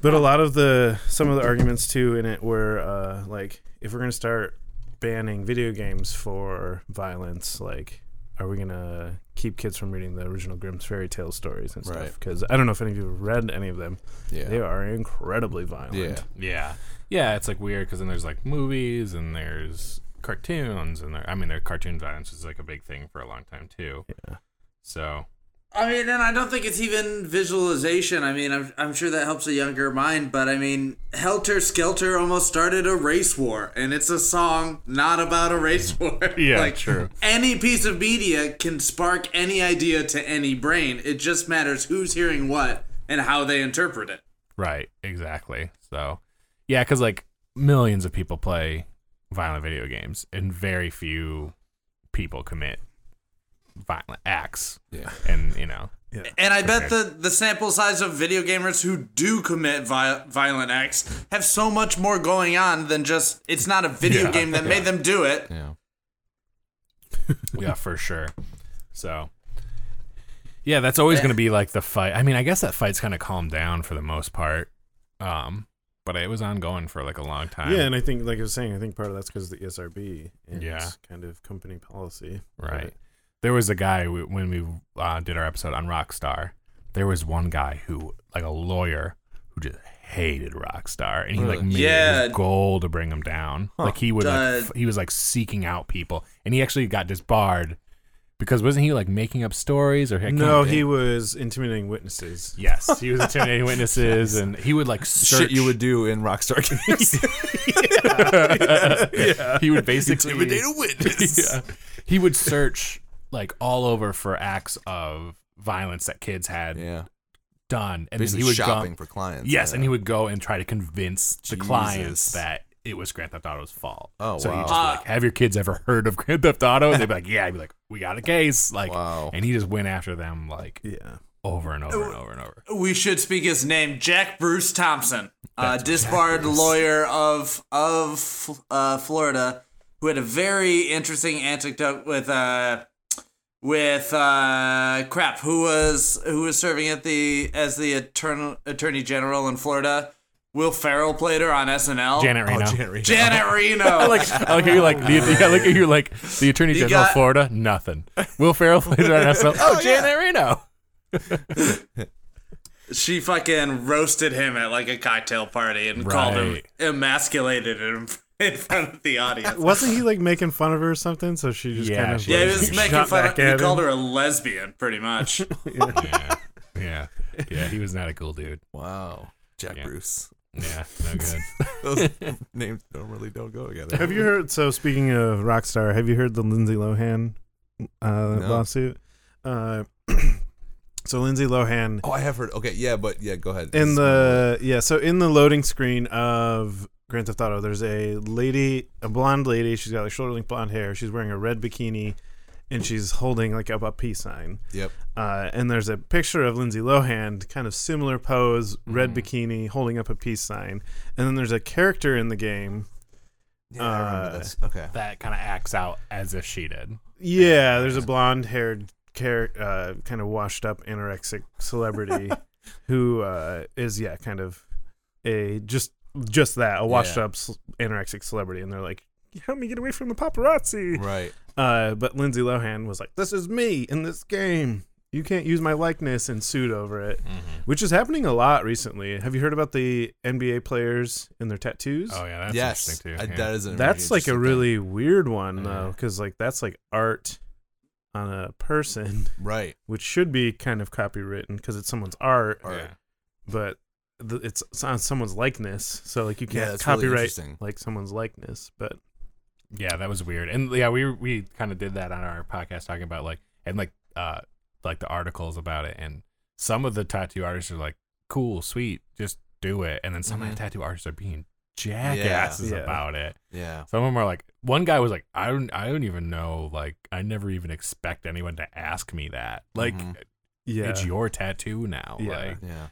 But a lot of the some of the arguments too in it were uh, like, if we're gonna start banning video games for violence, like, are we gonna keep kids from reading the original Grimm's fairy tale stories and stuff? Right. Because I don't know if any of you have read any of them. Yeah. They are incredibly violent. Yeah. Yeah, yeah. It's like weird because then there's like movies and there's cartoons and there. I mean, their cartoon violence is like a big thing for a long time too. Yeah. So I mean, and I don't think it's even visualization. I mean, I'm, I'm sure that helps a younger mind, but I mean, Helter Skelter almost started a race war, and it's a song not about a race war. Yeah, like, true. Any piece of media can spark any idea to any brain. It just matters who's hearing what and how they interpret it. right, exactly. So yeah, because like millions of people play violent video games, and very few people commit violent acts. Yeah. And you know, And I bet the, the sample size of video gamers who do commit vi- violent acts have so much more going on than just it's not a video Yeah, game that made them do it. Yeah. yeah, for sure. So, yeah, that's always going to be like the fight. I mean, I guess that fight's kind of calmed down for the most part, um, but it was ongoing for like a long time. Yeah, and I think, like I was saying, I think part of that's because of the E ESRB and Yeah. kind of company policy. right. There was a guy w- when we uh, did our episode on Rockstar. There was one guy who, like a lawyer, who just hated Rockstar, and he like made Yeah. it his goal to bring him down. Like he would, like, f- he was like seeking out people, and he actually got disbarred because wasn't he like making up stories or No, remember. he was intimidating witnesses. Yes, he was intimidating witnesses, and he would like search. Shit you would do in Rockstar games. He would basically Intimidate a witness. Yeah. He would search like all over for acts of violence that kids had yeah. done, and Basically then he would shopping go. for clients. Yes, yeah. and he would go and try to convince the clients that it was Grand Theft Auto's fault. Oh, so he'd wow. just be like, "Have your kids ever heard of Grand Theft Auto?" And they'd be like, "Yeah." I'd be like, "We got a case." Like, Wow. and he just went after them like Yeah. over and over and over and over. we should speak his name, Jack Bruce Thompson, uh, disbarred lawyer of of uh, Florida, who had a very interesting anecdote with uh with uh crap who was who was serving at the as the attorney attorney general in Florida. Will Ferrell played her on SNL. Janet oh, Reno. Oh, Janet Reno. Janet Reno. I like, I like how you're like, the, yeah, look at you like the Attorney You General of Florida, nothing. Will Ferrell played it on SNL. Oh, oh Janet Reno. she fucking roasted him at like a cocktail party and called him emasculated in, in front of the audience. Wasn't he like making fun of her or something? So she just Yeah, kind of she- Yeah, he was making fun of back He at called her a lesbian, pretty much. Yeah, yeah, yeah. He was not a cool dude. Wow. Jack Yeah. Bruce. Yeah, no good. Those names normally don't go together. Have you heard? So speaking of Rockstar, have you heard the Lindsay Lohan uh, lawsuit? Uh, so Lindsay Lohan Oh, I have heard. Okay, yeah, but yeah, go ahead. in the yeah, so in the loading screen of Grand Theft Auto, there's a lady, a blonde lady. She's got like shoulder length blonde hair. She's wearing a red bikini, and she's holding like up a peace sign. Yep. Uh, and there's a picture of Lindsay Lohan, kind of similar pose, red Mm. bikini, holding up a peace sign. And then there's a character in the game. Yeah, I remember Uh, this. Okay. That kind of acts out as if she did. Yeah, there's a blonde haired, char- uh, kind of washed up anorexic celebrity who uh, is yeah, kind of a just just that a washed Yeah. up anorexic celebrity, and they're like, help me get away from the paparazzi. Right. Uh, but Lindsay Lohan was like, this is me in this game. You can't use my likeness and sued over it, Mm-hmm. which is happening a lot recently. Have you heard about the NBA players and their tattoos? Oh yeah, that's yes. interesting too. I- yeah. That is an that's like a interesting really weird one though, because like that's like art on a person, right. which should be kind of copywritten because it's someone's art. Art. Yeah. But the, it's, it's on someone's likeness, so like you can't that's really copyright interesting. like someone's likeness. But Yeah, that was weird. And yeah, we we kind of did that on our podcast talking about like and like uh like the articles about it and some of the tattoo artists are like, "Cool, sweet, just do it." And then some of Mhm. the tattoo artists are being jackasses Yeah. about it. Yeah. Some of them are like one guy was like, "I don't I don't even know, like I never even expect anyone to ask me that." Like Mhm. yeah, it's your tattoo now. Yeah. Like Yeah.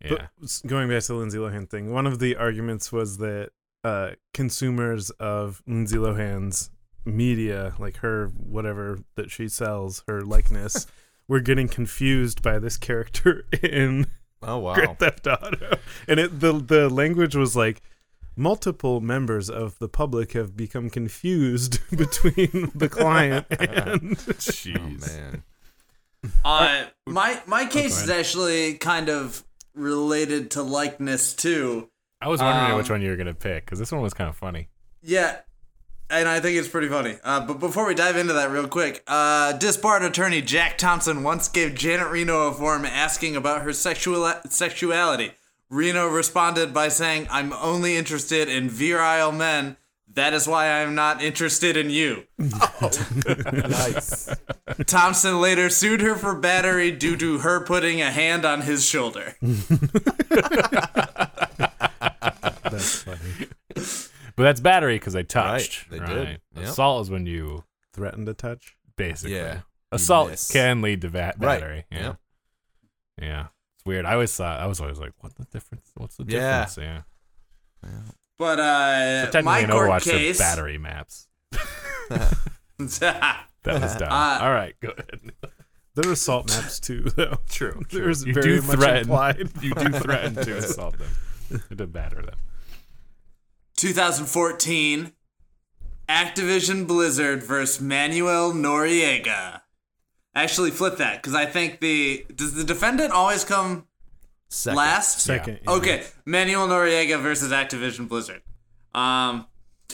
yeah. But going back to the Lindsay Lohan thing, one of the arguments was that uh, consumers of Lindsay Lohan's media, like her whatever that she sells, her likeness, were getting confused by this character in Oh wow. Grand Theft Auto, and it the the language was like. Multiple members of the public have become confused between the client and Oh Jeez. man. Uh, my my case is actually kind of related to likeness too. I was wondering Um, which one you were gonna pick because this one was kind of funny. Yeah, and I think it's pretty funny. Uh, but before we dive into that real quick, uh, disbarred attorney Jack Thompson once gave Janet Reno a form asking about her sexual sexuality. Reno responded by saying, "I'm only interested in virile men. That is why I'm not interested in you." Nice. Thompson later sued her for battery due to her putting a hand on his shoulder. that's funny. But that's battery because they touched. they did. Yep. Assault is when you Threatened to touch. basically. Yeah. Assault miss. can lead to va- Right. battery. Yeah. Yep. Yeah. It's weird. I always thought I was always like, what the difference? What's the Yeah. difference? Yeah. But uh, Technically, my in court Overwatch, they're case. battery maps. That was dumb. Uh, All right, go ahead. There are assault maps too, though. True. There's You very do much threaten. implied. You do threaten to assault them, to batter them. 2014, Activision Blizzard versus Manuel Noriega. Actually, flip that because I think the does the defendant always come Second. last? Second. yeah. Okay, Manuel Noriega versus Activision Blizzard. Um,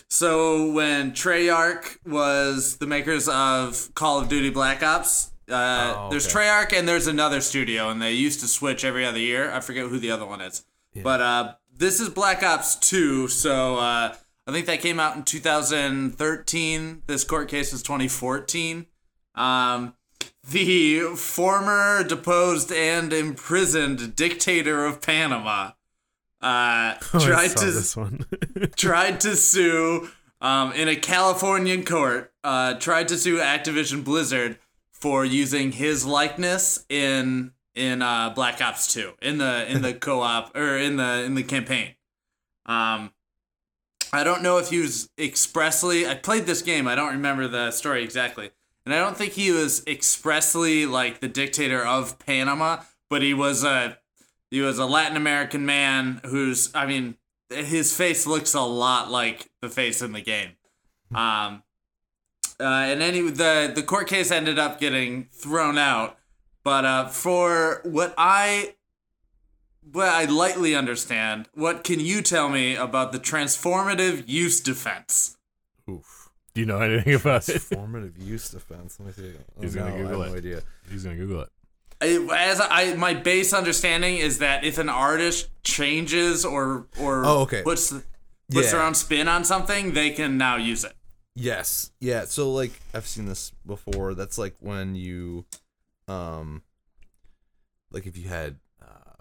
so when Treyarch was the makers of Call of Duty Black Ops, uh, Oh, there's. Treyarch and there's another studio, and they used to switch every other year. I forget who the other one is, but uh, this is Black Ops 2. So uh, I think that came out in 2013. This court case is 2014. Um, the former deposed and imprisoned dictator of Panama uh, Oh, tried to this one. tried to sue um, in a Californian court. Uh, tried to sue Activision Blizzard for using his likeness in in uh, Black Ops 2 in the in the co-op or in the in the campaign. Um, I don't know if he was expressly. I played this game. I don't remember the story exactly, and I don't think he was expressly like the dictator of Panama, but he was a he was a Latin American man who's. I mean, his face looks a lot like the face in the game. Um, uh, and any the the court case ended up getting thrown out, but uh, for what I what I lightly understand, what can you tell me about the transformative use defense? Oof. Do you know anything about it? Formative use defense. Let me see. Oh, He's gonna no, Google I have it. no idea. He's gonna Google it. I, as I my base understanding is that if an artist changes or or Oh, okay. puts puts Yeah. their own spin on something, they can now use it. Yes. Yeah. So like I've seen this before. That's like when you, um, like if you had uh,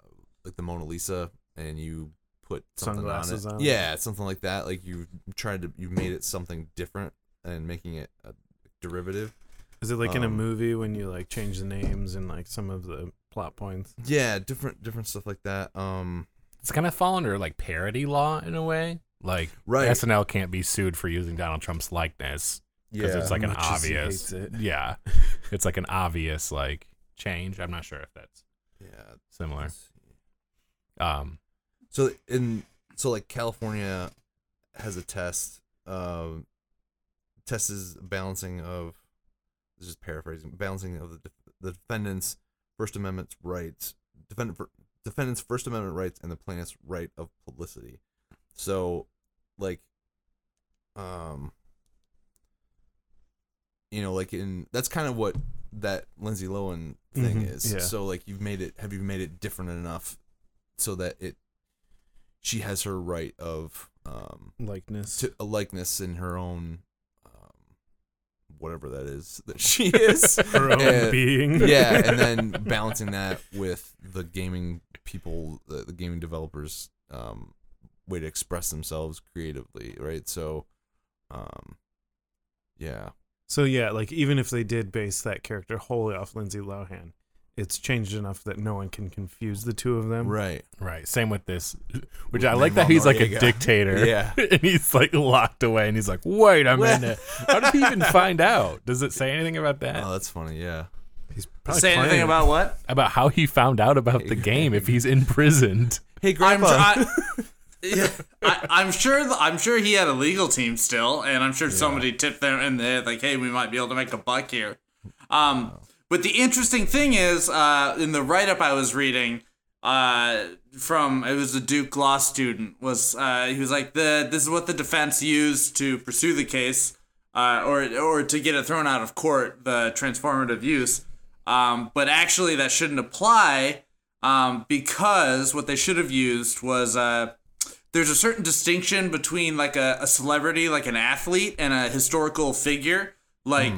like the Mona Lisa and you put something Sunglasses on it. on. Yeah, something like that. Like you tried to you made it something different and making it a derivative. Is it like in a Um, movie when you like change the names and like some of the plot points? Yeah, different different stuff like that. Um, It's kind of fall under like parody law in a way. Like Right. SNL can't be sued for using Donald Trump's likeness because yeah. it's like an much as he obvious. hates it. Yeah, it's like an obvious like change. I'm not sure if that's yeah. similar. Um, So in so like California has a test. Um, test is balancing of. This is just paraphrasing. Balancing of the, def- the defendant's First Amendment rights, defendant for, defendant's First Amendment rights, and the plaintiff's right of publicity. So, like, um, you know, like in that's kind of what that Lindsay Lohan thing Mhm, is. yeah. So, like, you've made it. Have you made it different enough so that it she has her right of um likeness. to a likeness in her own um whatever that is that she is her own And- being. yeah and then balancing that with the gaming people the, the gaming developers um way to express themselves creatively right so um yeah So yeah, like even if they did base that character wholly off Lindsay Lohan, it's changed enough that no one can confuse the two of them. right Right. Same with this, which With I like that Manuel he's like a Noriega. dictator. Yeah. and he's like locked away, and he's like, "Wait a minute, how did he even find out? Does it say anything about that? oh that's funny yeah He's probably Say anything playing about what? about how he found out about the game if he's imprisoned?" hey I'm, grandpa I, yeah, I, I'm sure. th- I'm sure he had a legal team still, and I'm sure somebody tipped them in there like, "Hey, we might be able to make a buck here." Um, but the interesting thing is, uh, in the write up I was reading, uh, from it was a Duke law student was uh, he was like the this is what the defense used to pursue the case, uh, or or to get it thrown out of court, the transformative use. Um, but actually, that shouldn't apply um, because what they should have used was uh, there's a certain distinction between like a, a celebrity, like an athlete, and a historical figure. Like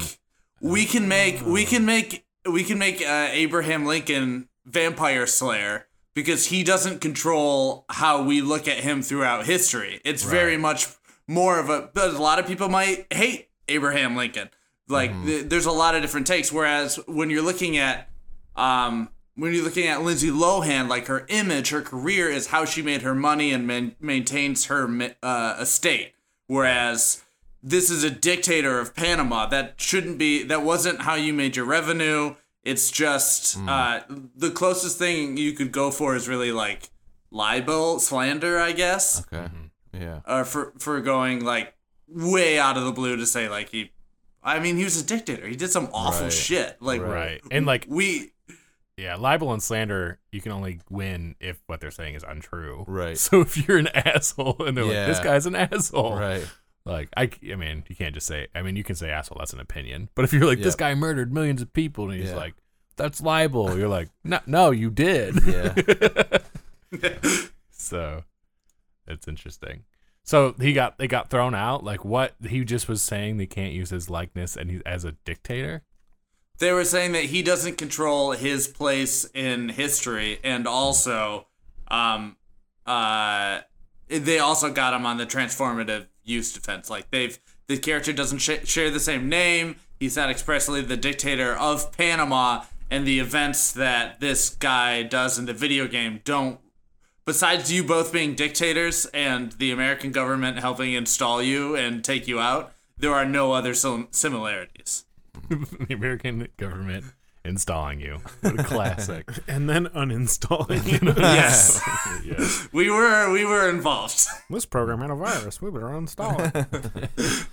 we can make we can make we can make uh, Abraham Lincoln vampire slayer because he doesn't control how we look at him throughout history. It's very much more of a but a lot of people might hate Abraham Lincoln. Like th- there's a lot of different takes whereas when you're looking at um when you're looking at Lindsay Lohan, like her image, her career is how she made her money and man- maintains her uh, estate. Whereas this is a dictator of Panama. That shouldn't be. That wasn't how you made your revenue. It's just uh, the closest thing you could go for is really like libel, slander, I guess, okay yeah or for for going like way out of the blue to say like he. I mean, he was a dictator. He did some awful Right. shit. Like Right. And like, we yeah, libel and slander, you can only win if what they're saying is untrue. Right. So if you're an asshole and they're like, "This guy's an asshole," right Like I, I mean, you can't just say. I mean, you can say asshole. That's an opinion. But if you're like, this guy murdered millions of people, and he's Yeah. like, that's libel. You're like, no, no, you did. yeah so it's interesting. So he got they got thrown out. Like what he just was saying, they can't use his likeness, and he's as a dictator. They were saying that he doesn't control his place in history and also um uh they also got him on the transformative use defense. Like they've the character doesn't sh- share the same name. He's not expressly the dictator of panama and the events that this guy does in the video game don't besides you both being dictators and the american government helping install you and take you out there are no other sim- similarities the American government installing you. What a classic. and then uninstalling you. yes yes. We were we were involved. this program had a virus. We better uninstall it.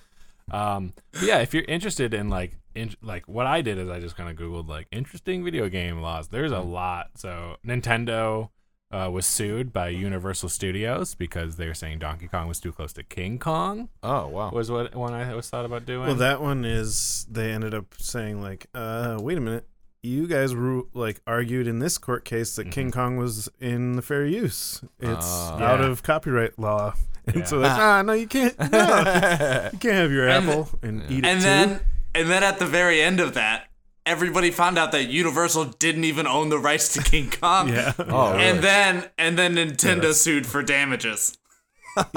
Um, yeah, if you're interested in like, in, like what I did is I just kind of googled like interesting video game laws. There's a lot. So Nintendo uh, was sued by Universal Studios because they were saying Donkey Kong was too close to King Kong. oh wow Was what one I was thought about doing. well, that one is they ended up saying like, uh, wait a minute. You guys ru- like argued in this court case that King Kong was in the fair use. It's Ah. out Yeah. of copyright law, and Yeah. so like, ah, no, you can't. No, you can't have your And- apple and eat it And too. then and then at the very end of that, everybody found out that Universal didn't even own the rights to King Kong. yeah, oh really? And then and then Nintendo sued for damages.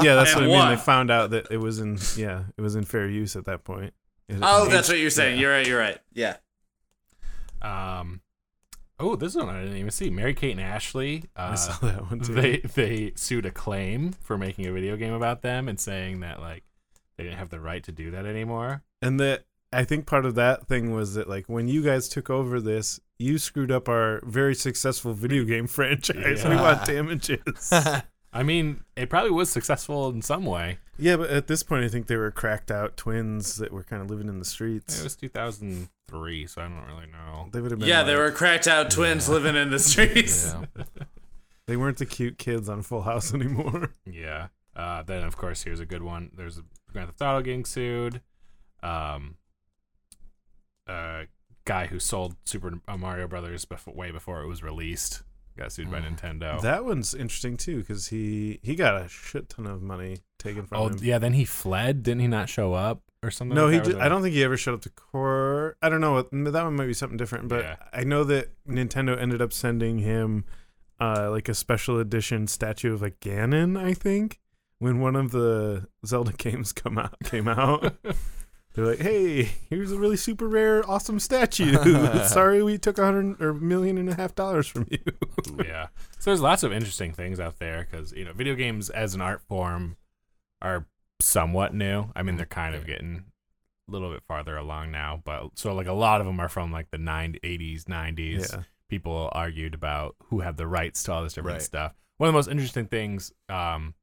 yeah, that's what I mean. won. They found out that it was in yeah, it was in fair use at that point. Oh, it- that's what you're saying. yeah. You're right. You're right. Yeah. um, oh, this one I didn't even see. Mary Kate and Ashley. I Uh, saw that one too. they they sued Acclaim for making a video game about them and saying that like they didn't have the right to do that anymore. And that I think part of that thing was that like when you guys took over this, you screwed up our very successful video game franchise. We want damages. I mean, it probably was successful in some way. yeah, but at this point, I think they were cracked out twins that were kind of living in the streets. It was 2003, so I don't really know. They would have been. Yeah, they were cracked out twins living in the streets. yeah. They weren't the cute kids on Full House anymore. Yeah. Uh, then of course here's a good one. There's a Grand Theft Auto getting sued. Um, a guy who sold Super Mario Brothers before, way before it was released got sued by Nintendo. That one's interesting too because he he got a shit ton of money taken from oh him. yeah, then he fled. Didn't he not show up or something? No, like he. I don't think he ever showed up to court. I don't know. That one might be something different, but Yeah. I know that Nintendo ended up sending him uh, like a special edition statue of like Ganon. I think when one of the Zelda games come out came out. They're like, "Hey, here's a really super rare, awesome statue. Sorry, we took a hundred or million and a half dollars from you." yeah. So there's lots of interesting things out there because you know video games as an art form are somewhat new. I mean they're kind of getting a little bit farther along now, but so like a lot of them are from like the 90s, 80s, 90s. Yeah. People argued about who had the rights to all this different Right. stuff. One of the most interesting things, um,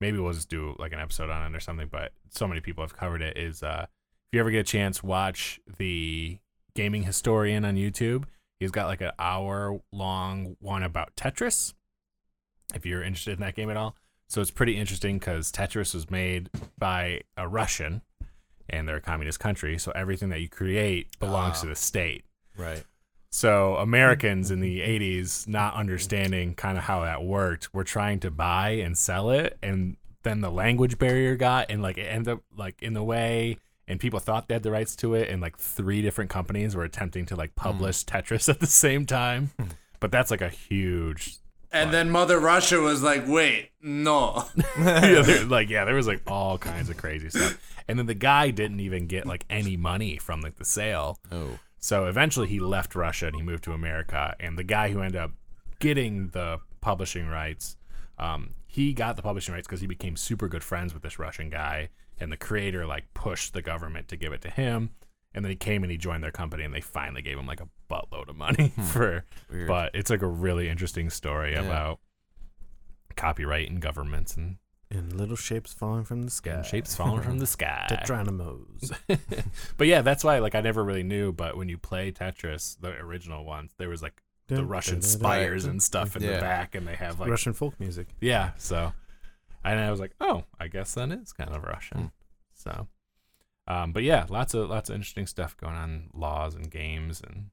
maybe we'll just do like an episode on it or something, but so many people have covered it. Is uh, if you ever get a chance, watch the gaming historian on YouTube. He's got like an hour long one about Tetris. If you're interested in that game at all, so it's pretty interesting because Tetris was made by a Russian, and they're a communist country. So everything that you create belongs to the state. Right. So Americans in the 80s, not understanding kind of how that worked, were trying to buy and sell it, and then the language barrier got, and like it ended up like in the way, and people thought they had the rights to it, and like three different companies were attempting to like hmm. publish Tetris at the same time. Hmm. But that's like a huge, And then Mother Russia was like, "Wait, no." yeah, there- like yeah, there was like all kinds of crazy stuff, and then the guy didn't even get like any money from like the sale. Oh. So eventually he left Russia and he moved to America. And the guy who ended up getting the publishing rights, um, he got the publishing rights because he became super good friends with this Russian guy. And the creator like pushed the government to give it to him. And then he came and he joined their company and they finally gave him like a buttload of money for. Weird. But it's like a really interesting story Yeah. about copyright and governments and, And little shapes falling from the sky. and shapes falling from the sky. Tetriminos. but yeah, that's why like I never really knew. But when you play Tetris, the original ones, there was like the Russian spires and stuff in the Yeah. back, and they have like Russian folk music. yeah. So, and I was like, oh, I guess that is kind of Russian. Hmm. So, um, but yeah, lots of lots of interesting stuff going on, laws and games, and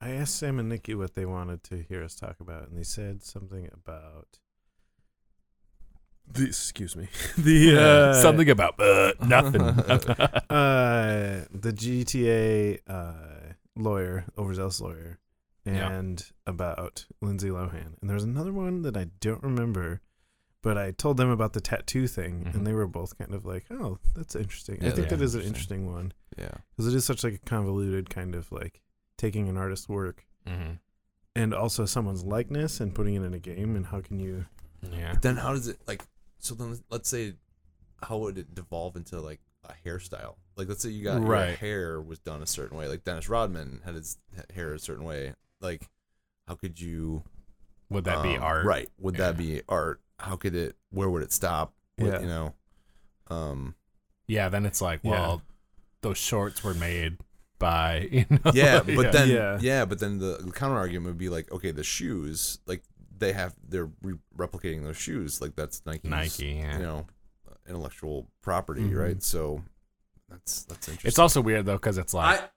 I asked Sam and Nikki what they wanted to hear us talk about, and they said something about the excuse me the uh, something about uh, nothing. uh the GTA uh lawyer, overzealous lawyer, Yeah. and about Lindsay Lohan. And there's another one that I don't remember, but I told them about the tattoo thing, Mhm. and they were both kind of like, "Oh, that's interesting." I think yeah, that is an interesting. one Yeah. because it is such like a convoluted kind of like taking an artist's work Mhm. and also someone's likeness and putting it in a game, and how can you? Yeah. But then how does it like? So then let's say, how would it devolve into like a hairstyle? Like let's say you got your Right. hair was done a certain way. Like Dennis Rodman had his hair a certain way. Like, how could you? Would that be um, art? Right. Would that be art? How could it? Where would it stop? Would- Yeah. You know. Um. Yeah. Then it's like, Yeah. well, those shorts were made by you know. Yeah, but then Yeah. yeah. but then the counter argument would be like, okay, the shoes, like they have, they're re- replicating those shoes, like that's Nike's, Nike. Yeah. you know, intellectual property, Mhm. right? So that's that's interesting. It's also weird though because it's like I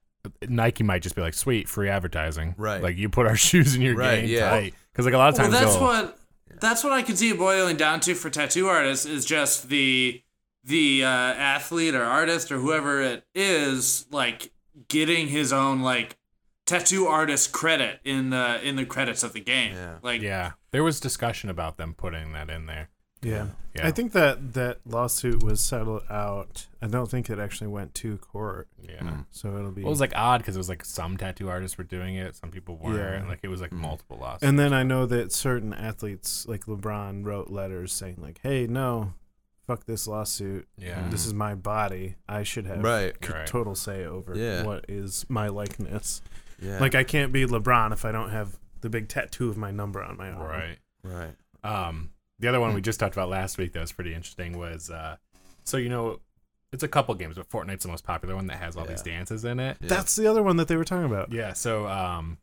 Nike might just be like, "Sweet, free advertising." Right. Like you put our shoes in your Right, game, yeah. tight. Because like a lot of well, times, that's what that's what I could see it boiling down to for tattoo artists is just the the uh, athlete or artist or whoever it is like getting his own like tattoo artist credit in the in the credits of the game. Yeah. Like yeah, there was discussion about them putting that in there. Yeah. Yeah, I think that that lawsuit was settled out. I don't think it actually went to court, yeah. Mm. so it'll be. Well, it was like odd because it was like some tattoo artists were doing it, some people weren't. Yeah. Like it was like multiple lawsuits. and then I know that certain athletes, like LeBron, wrote letters saying like, "Hey, no, fuck this lawsuit. yeah, This is my body. I should have Right. c- Right. total say over Yeah. what is my likeness. Yeah, Like I can't be LeBron if I don't have the big tattoo of my number on my arm. right. right. Um, the other one we just talked about last week that was pretty interesting was uh, so you know, it's a couple games, but Fortnite's the most popular one that has all these dances in it. Yeah. That's the other one that they were talking about. Yeah, so um,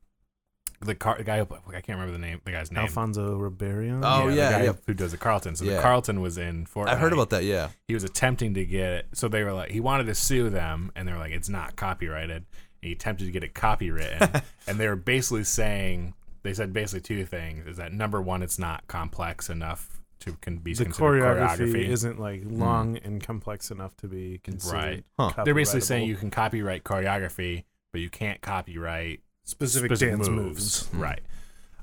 the car the guy I can't remember the name the guy's name. Alfonso Ribeiro. Oh, the yeah, guy yeah. who does the Carlton. So the Carlton was in Fortnite. I heard about that. Yeah, He was attempting to get it. So they were like, he wanted to sue them, and they were like, it's not copyrighted. He attempted to get it copywritten, and they were basically saying they said basically two things: is that number one, it's not complex enough to can be the considered choreography, choreography. isn't like long and complex enough to be considered. Right. Huh. They're basically saying you can copyright choreography, but you can't copyright specific, specific dance moves. moves. Right.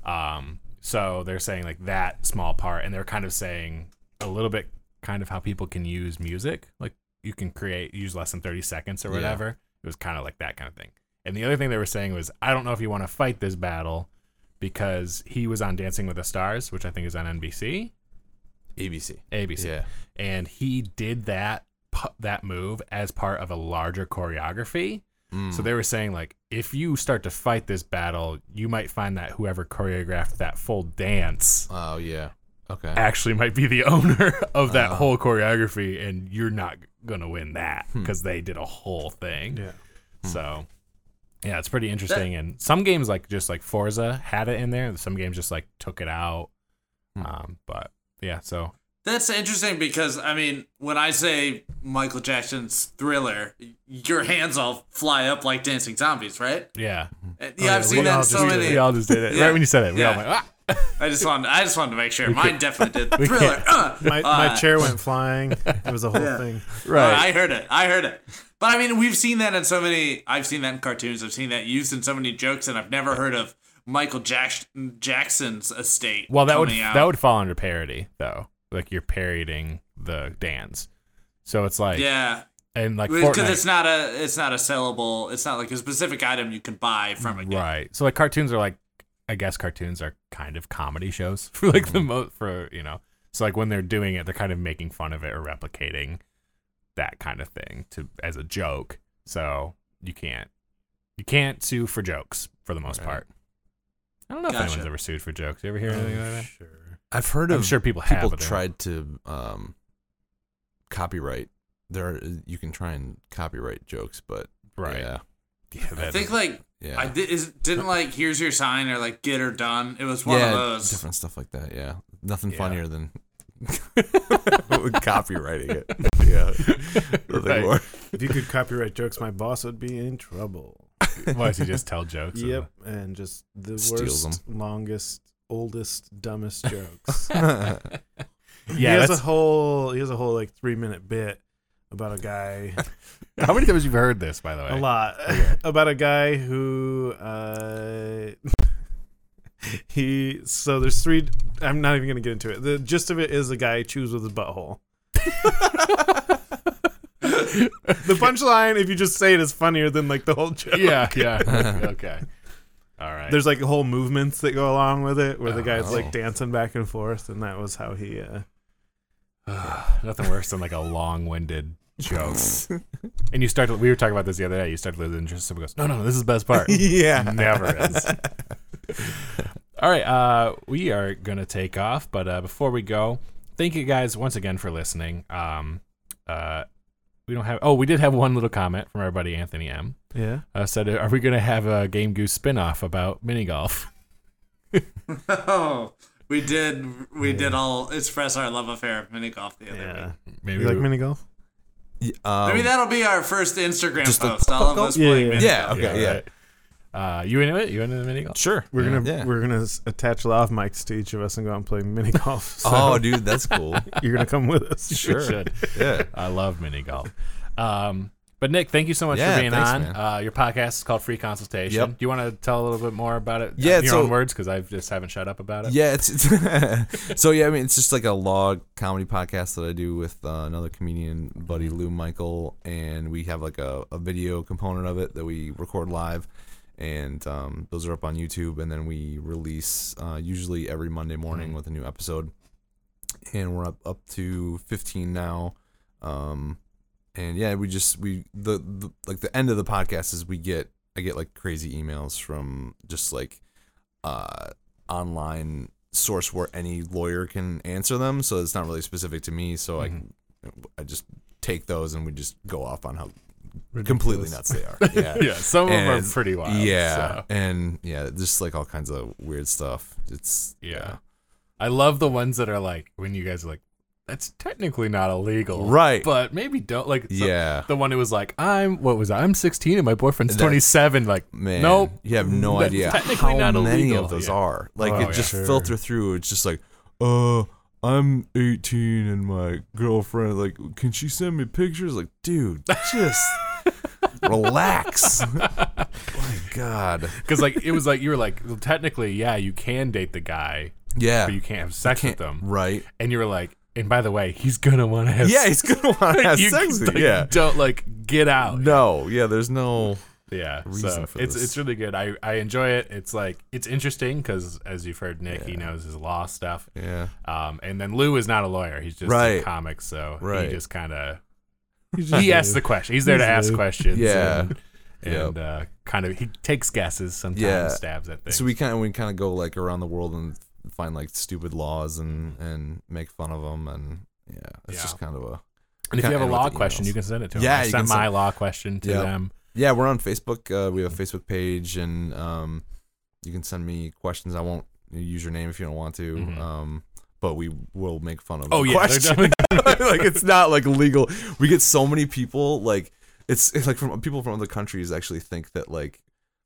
Um, so they're saying like that small part, and they're kind of saying a little bit kind of how people can use music. Like you can create, use less than 30 seconds or whatever. It was kind of like that kind of thing. And the other thing they were saying was, I don't know if you want to fight this battle because he was on Dancing with the Stars, which I think is on NBC, ABC. ABC, Yeah. and he did that that move as part of a larger choreography. Mm. So they were saying like if you start to fight this battle, you might find that whoever choreographed that full dance Oh yeah. Okay. actually might be the owner of that Oh. whole choreography and you're not going to win that Hmm. because they did a whole thing. Yeah. So yeah, it's pretty interesting and some games like just like Forza had it in there, some games just like took it out. Hmm. Um but yeah, so That's interesting because I mean, when I say Michael Jackson's Thriller, your hands all fly up like dancing zombies, right? yeah. And, Oh, yeah, yeah, I've we seen that in so just did many. We all just did it. Yeah. Right when you said it, we all Yeah. went, ah! I just wanted, I just wanted to make sure. We Mine definitely did Thriller. Uh, My, my uh, chair went flying. It was a whole Yeah. thing. Uh, I heard it. I heard it. But I mean, we've seen that in so many. I've seen that in cartoons. I've seen that used in so many jokes, and I've never heard of Michael Jack- Jackson's estate. Well, that would out. that would fall under parody though. Like you're parodying the dance. So it's like yeah, and like because it's not a it's not a sellable. It's not like a specific item you can buy from a game. right. So like cartoons are like I guess cartoons are kind of comedy shows for like Mm-hmm. the most for you know. So like when they're doing it, they're kind of making fun of it or replicating that kind of thing to as a joke. So you can't you can't sue for jokes for the most Right. part. I don't know if anyone's ever sued for jokes. You ever hear anything like that? Sure. I've heard I'm of sure people people but tried to um, copyright. There, are, you can try and copyright jokes, but right. yeah, Yeah, I think is- like yeah, I did, is, didn't like here's your sign or like get her done. It was one yeah, of those. different stuff like that. Yeah, nothing Yeah. funnier than copywriting it. Yeah, Nothing Right. more. If you could copyright jokes, my boss would be in trouble. Why does he just tell jokes? Yep, and just the Steals worst, longest, oldest, dumbest jokes. Yeah, he has a whole he has a whole like three minute bit about a guy how many times you've heard this, by the way? a lot about a guy who uh he so there's three i'm not even gonna get into it the gist of it is the guy chews with his butthole the punchline if you just say it is funnier than like the whole joke Yeah, yeah. okay. All right. there's like whole movements that go along with it where the guy's Oh. like dancing back and forth and that was how he uh nothing worse than like a long-winded joke. and you start to, we were talking about this the other day. You start to lose interest. Someone goes, no, no, this is the best part. yeah, Never is. All right, uh, we are gonna take off, but uh, before we go, thank you guys once again for listening. Um, uh, we don't have. Oh, we did have one little comment from our buddy Anthony M. yeah Uh, said, "Are we gonna have a Game Goose spin-off about mini golf?" Oh, we did. We did all express our love affair of mini golf the other yeah week. Maybe you like we- mini golf Yeah, um, Maybe that'll be our first Instagram Just a post. All of us Yeah, playing yeah. mini Yeah, okay, yeah. right. Uh, you into it? You into the mini golf? Sure, we're gonna Yeah. we're gonna s- attach lav mics to each of us and go out and play mini golf so Oh, dude, that's cool. you're gonna come with us Sure. should. Yeah. I love mini golf. Um, but Nick, thank you so much Yeah, for being thanks, on. Uh, your podcast is called Free Consultation. Yep. Do you want to tell a little bit more about it? Yeah, in your so- own words, because I just haven't shut up about it. Yeah, it's, it's so yeah. I mean, it's just like a log comedy podcast that I do with uh, another comedian buddy, Lou Michael, and we have like a, a video component of it that we record live, and um, those are up on YouTube, and then we release uh, usually every Monday morning with a new episode, and we're up up to fifteen now. Um, and yeah, we just we the, the like the end of the podcast is we get I get like crazy emails from just like uh online source where any lawyer can answer them so it's not really specific to me so Mhm. I I just take those and we just go off on how completely nuts they are yeah Yeah, some of them are pretty wild. yeah so. and yeah just like all kinds of weird stuff it's Yeah. I love the ones that are like when you guys are like, that's technically not illegal, Right. But maybe don't like. so- Yeah. the one who was like, I'm what was I? I'm 16 and my boyfriend's That's- 27. Like, Man, nope. you have no idea technically how not many of those yeah. are. Like Oh, it yeah. just Sure. filter through. It's just like, uh, I'm 18 and my girlfriend like, can she send me pictures? Like, dude, just relax. my God. Because like it was like you were like, well, technically, yeah, you can date the guy, Yeah. but you can't have sex Can't- with them. Right. And you were like, and by the way, he's gonna want to have. Yeah, he's gonna want to have you, sex like. Yeah. Don't like get out. No. Yeah. There's no. Yeah, reason so for it's this. it's really good. I I enjoy it. It's like it's interesting because as you've heard, Nick he knows his law stuff. Yeah. Um, and then Lou is not a lawyer; he's just Right. a comic, so Right. he just kind of he asks the question. He's there to ask questions. Yeah. and, and uh, kind of he takes guesses sometimes, Yeah. stabs at things. So we kind of we kind of go like around the world and find like stupid laws and and make fun of them and yeah, it's Yeah. just kind of a and if you have a law question, you can send it to him. Yeah, sent can my law question to Yep. them. Yeah, we're on Facebook. Uh, we have a Facebook page, and um, you can send me questions. I won't use your name if you don't want to. Mhm. Um, but we will make fun of. Oh yeah, they're question. definitely- like it's not like legal. We get so many people like it's, it's like from people from other countries actually think that like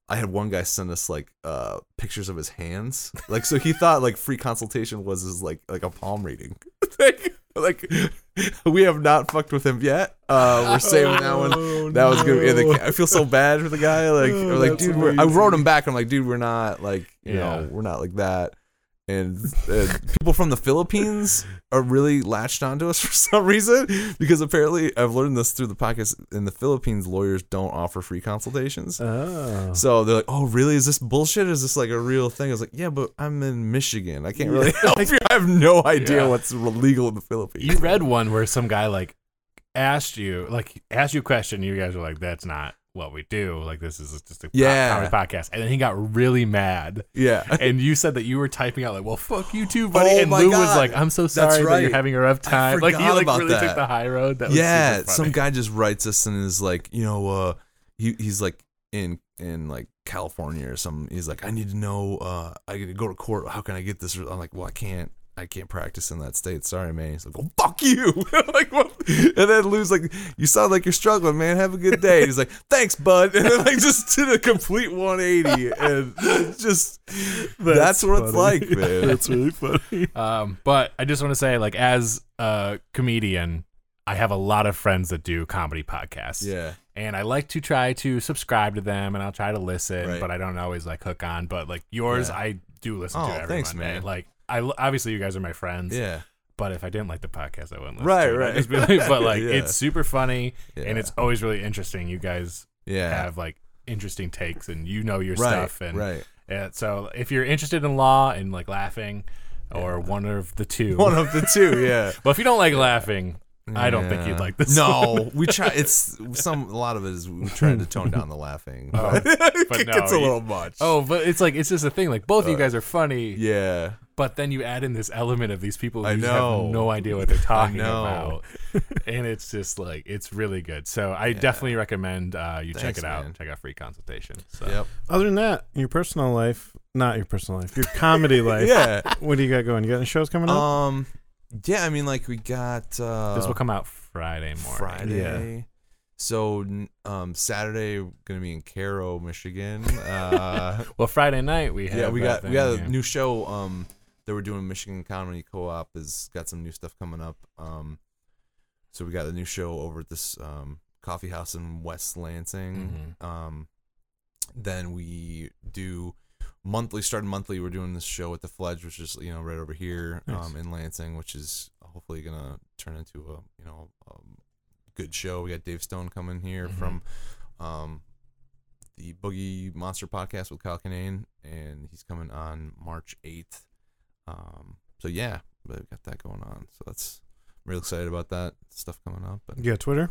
I had one guy send us like uh pictures of his hands. Like so he thought like free consultation was his like like a palm reading. like, like we have not fucked with him yet. Uh we're saving that one. That was good. Yeah, the, I feel so bad for the guy. Like, Oh, like, dude, we're, I wrote him back. I'm like, dude, we're not like, you Yeah. know, we're not like that. And uh, people from the Philippines are really latched onto us for some reason because apparently I've learned this through the podcast. In the Philippines, lawyers don't offer free consultations. Oh. So they're like, "Oh, really? Is this bullshit? Is this like a real thing?" I was like, "Yeah, but I'm in Michigan. I can't really help you. I have no idea Yeah. what's legal in the Philippines." you read one where some guy like asked you like asked you a question you guys were like that's not what we do like this is just a Yeah. comedy podcast and then he got really mad yeah, and you said that you were typing out like well fuck you too buddy Oh and Lou was like I'm so sorry that you're having a rough time like he like really took the high road that was yeah. Some guy just writes us and is like, you know, uh, he he's like in in like California or something. He's like, I need to know. Uh, I got to go to court. How can I get this? I'm like, well, I can't. I can't practice in that state. Sorry, man. He's like, well, fuck you. Like, what? And then Lou's like, you sound like you're struggling, man. Have a good day. And he's like, thanks, bud. And then like just did a complete 180. And it's just that's, what it's like, man. That's really funny. um but I just want to say like as a comedian I have a lot of friends that do comedy podcasts yeah. and I like to try to subscribe to them, and I'll try to listen, Right. but I don't always like hook on. But like yours, Yeah. I do listen Oh, to every thanks, Monday. man. Like I obviously you guys are my friends, Yeah. but if I didn't like the podcast, I wouldn't listen. Right, to it. I'd right. just be like- but like Yeah. it's super funny, and it's always really interesting. You guys Yeah. have like interesting takes, and you know your right. stuff, and right. yeah, so if you're interested in law and like laughing, or one of the two, One of the two. Yeah. well, if you don't like laughing, I don't think you'd like this. No, we try. It's some. A lot of it is we try to tone down the laughing, but, but it no, gets a little much. Oh, but it's like it's just a thing. Like both of you guys are funny, Uh, yeah, but then you add in this element of these people who I just know. have no idea what they're talking about, and it's just like it's really good. So I definitely recommend uh, you check it out. man. Check out free consultation. So yep, Other than that, your personal life, not your personal life, your comedy life. yeah. What do you got going? You got any shows coming up? Um, yeah. I mean, like we got uh, this will come out Friday morning. Friday. So um, Saturday we're gonna be in Caro, Michigan. Uh, Well, Friday night we have yeah, we that got we got thing, a new show. Um, that we're doing Michigan Comedy Co-op has got some new stuff coming up. Um, so we got a new show over at this um coffee house in West Lansing. Mhm. Um, then we do monthly, starting monthly. We're doing this show at the Fledge, which is you know right over here Nice. um, in Lansing, which is hopefully gonna turn into a you know um, good show. We got Dave Stone coming here Mhm. from um, the Boogie Monster podcast with Kyle Kinane, and he's coming on March eighth. Um, so yeah, we've got that going on. So that's I'm real excited about that stuff coming up. And you got Twitter?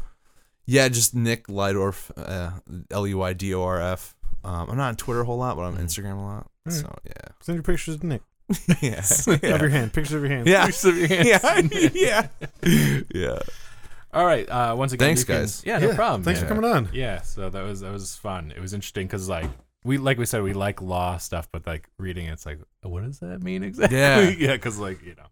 yeah, just Nick Luidorf, uh, L U I D O R F. Um, I'm not on Twitter a whole lot, but I'm on Mhm. Instagram a lot. Alright. So yeah, Send your pictures to Nick. yeah, Of your hand. Pictures of your hand. yeah, Pictures of your hands. yeah, yeah, yeah. All right. Uh, once again, Thanks, you can- guys. Yeah, no problem. Thanks man. for coming on. Yeah, so that was that was fun. It was interesting because like we like we said we like law stuff, but like reading it's like what does that mean exactly? Yeah. yeah, because like you know,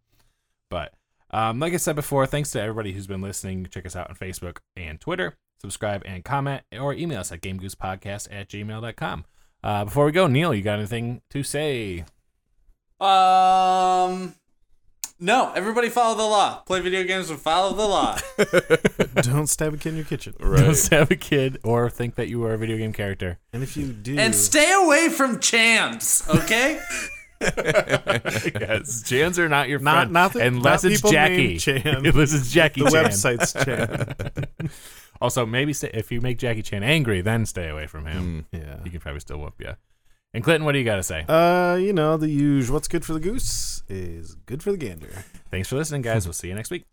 but Um, like I said before, thanks to everybody who's been listening. Check us out on Facebook and Twitter. Subscribe and comment, or email us at gamegoosepodcast at gmail.com. Uh, before we go, Neil, you got anything to say? Um, no. Everybody follow the law. Play video games and follow the law. Don't stab a kid in your kitchen. Don't stab a kid or think that you are a video game character. And if you do, and stay away from chams. Okay. yes, Jans are not your Not- friend. not the- unless not it's people Jackie. named Chan. unless it's Jackie the Chan. website's Chan. Also, maybe stay, if you make Jackie Chan angry, then stay away from him. Hmm. yeah. He can probably still whoop you. And Clinton, what do you got to say? Uh, you know the usual. What's good for the goose is good for the gander. Thanks for listening, guys. We'll see you next week.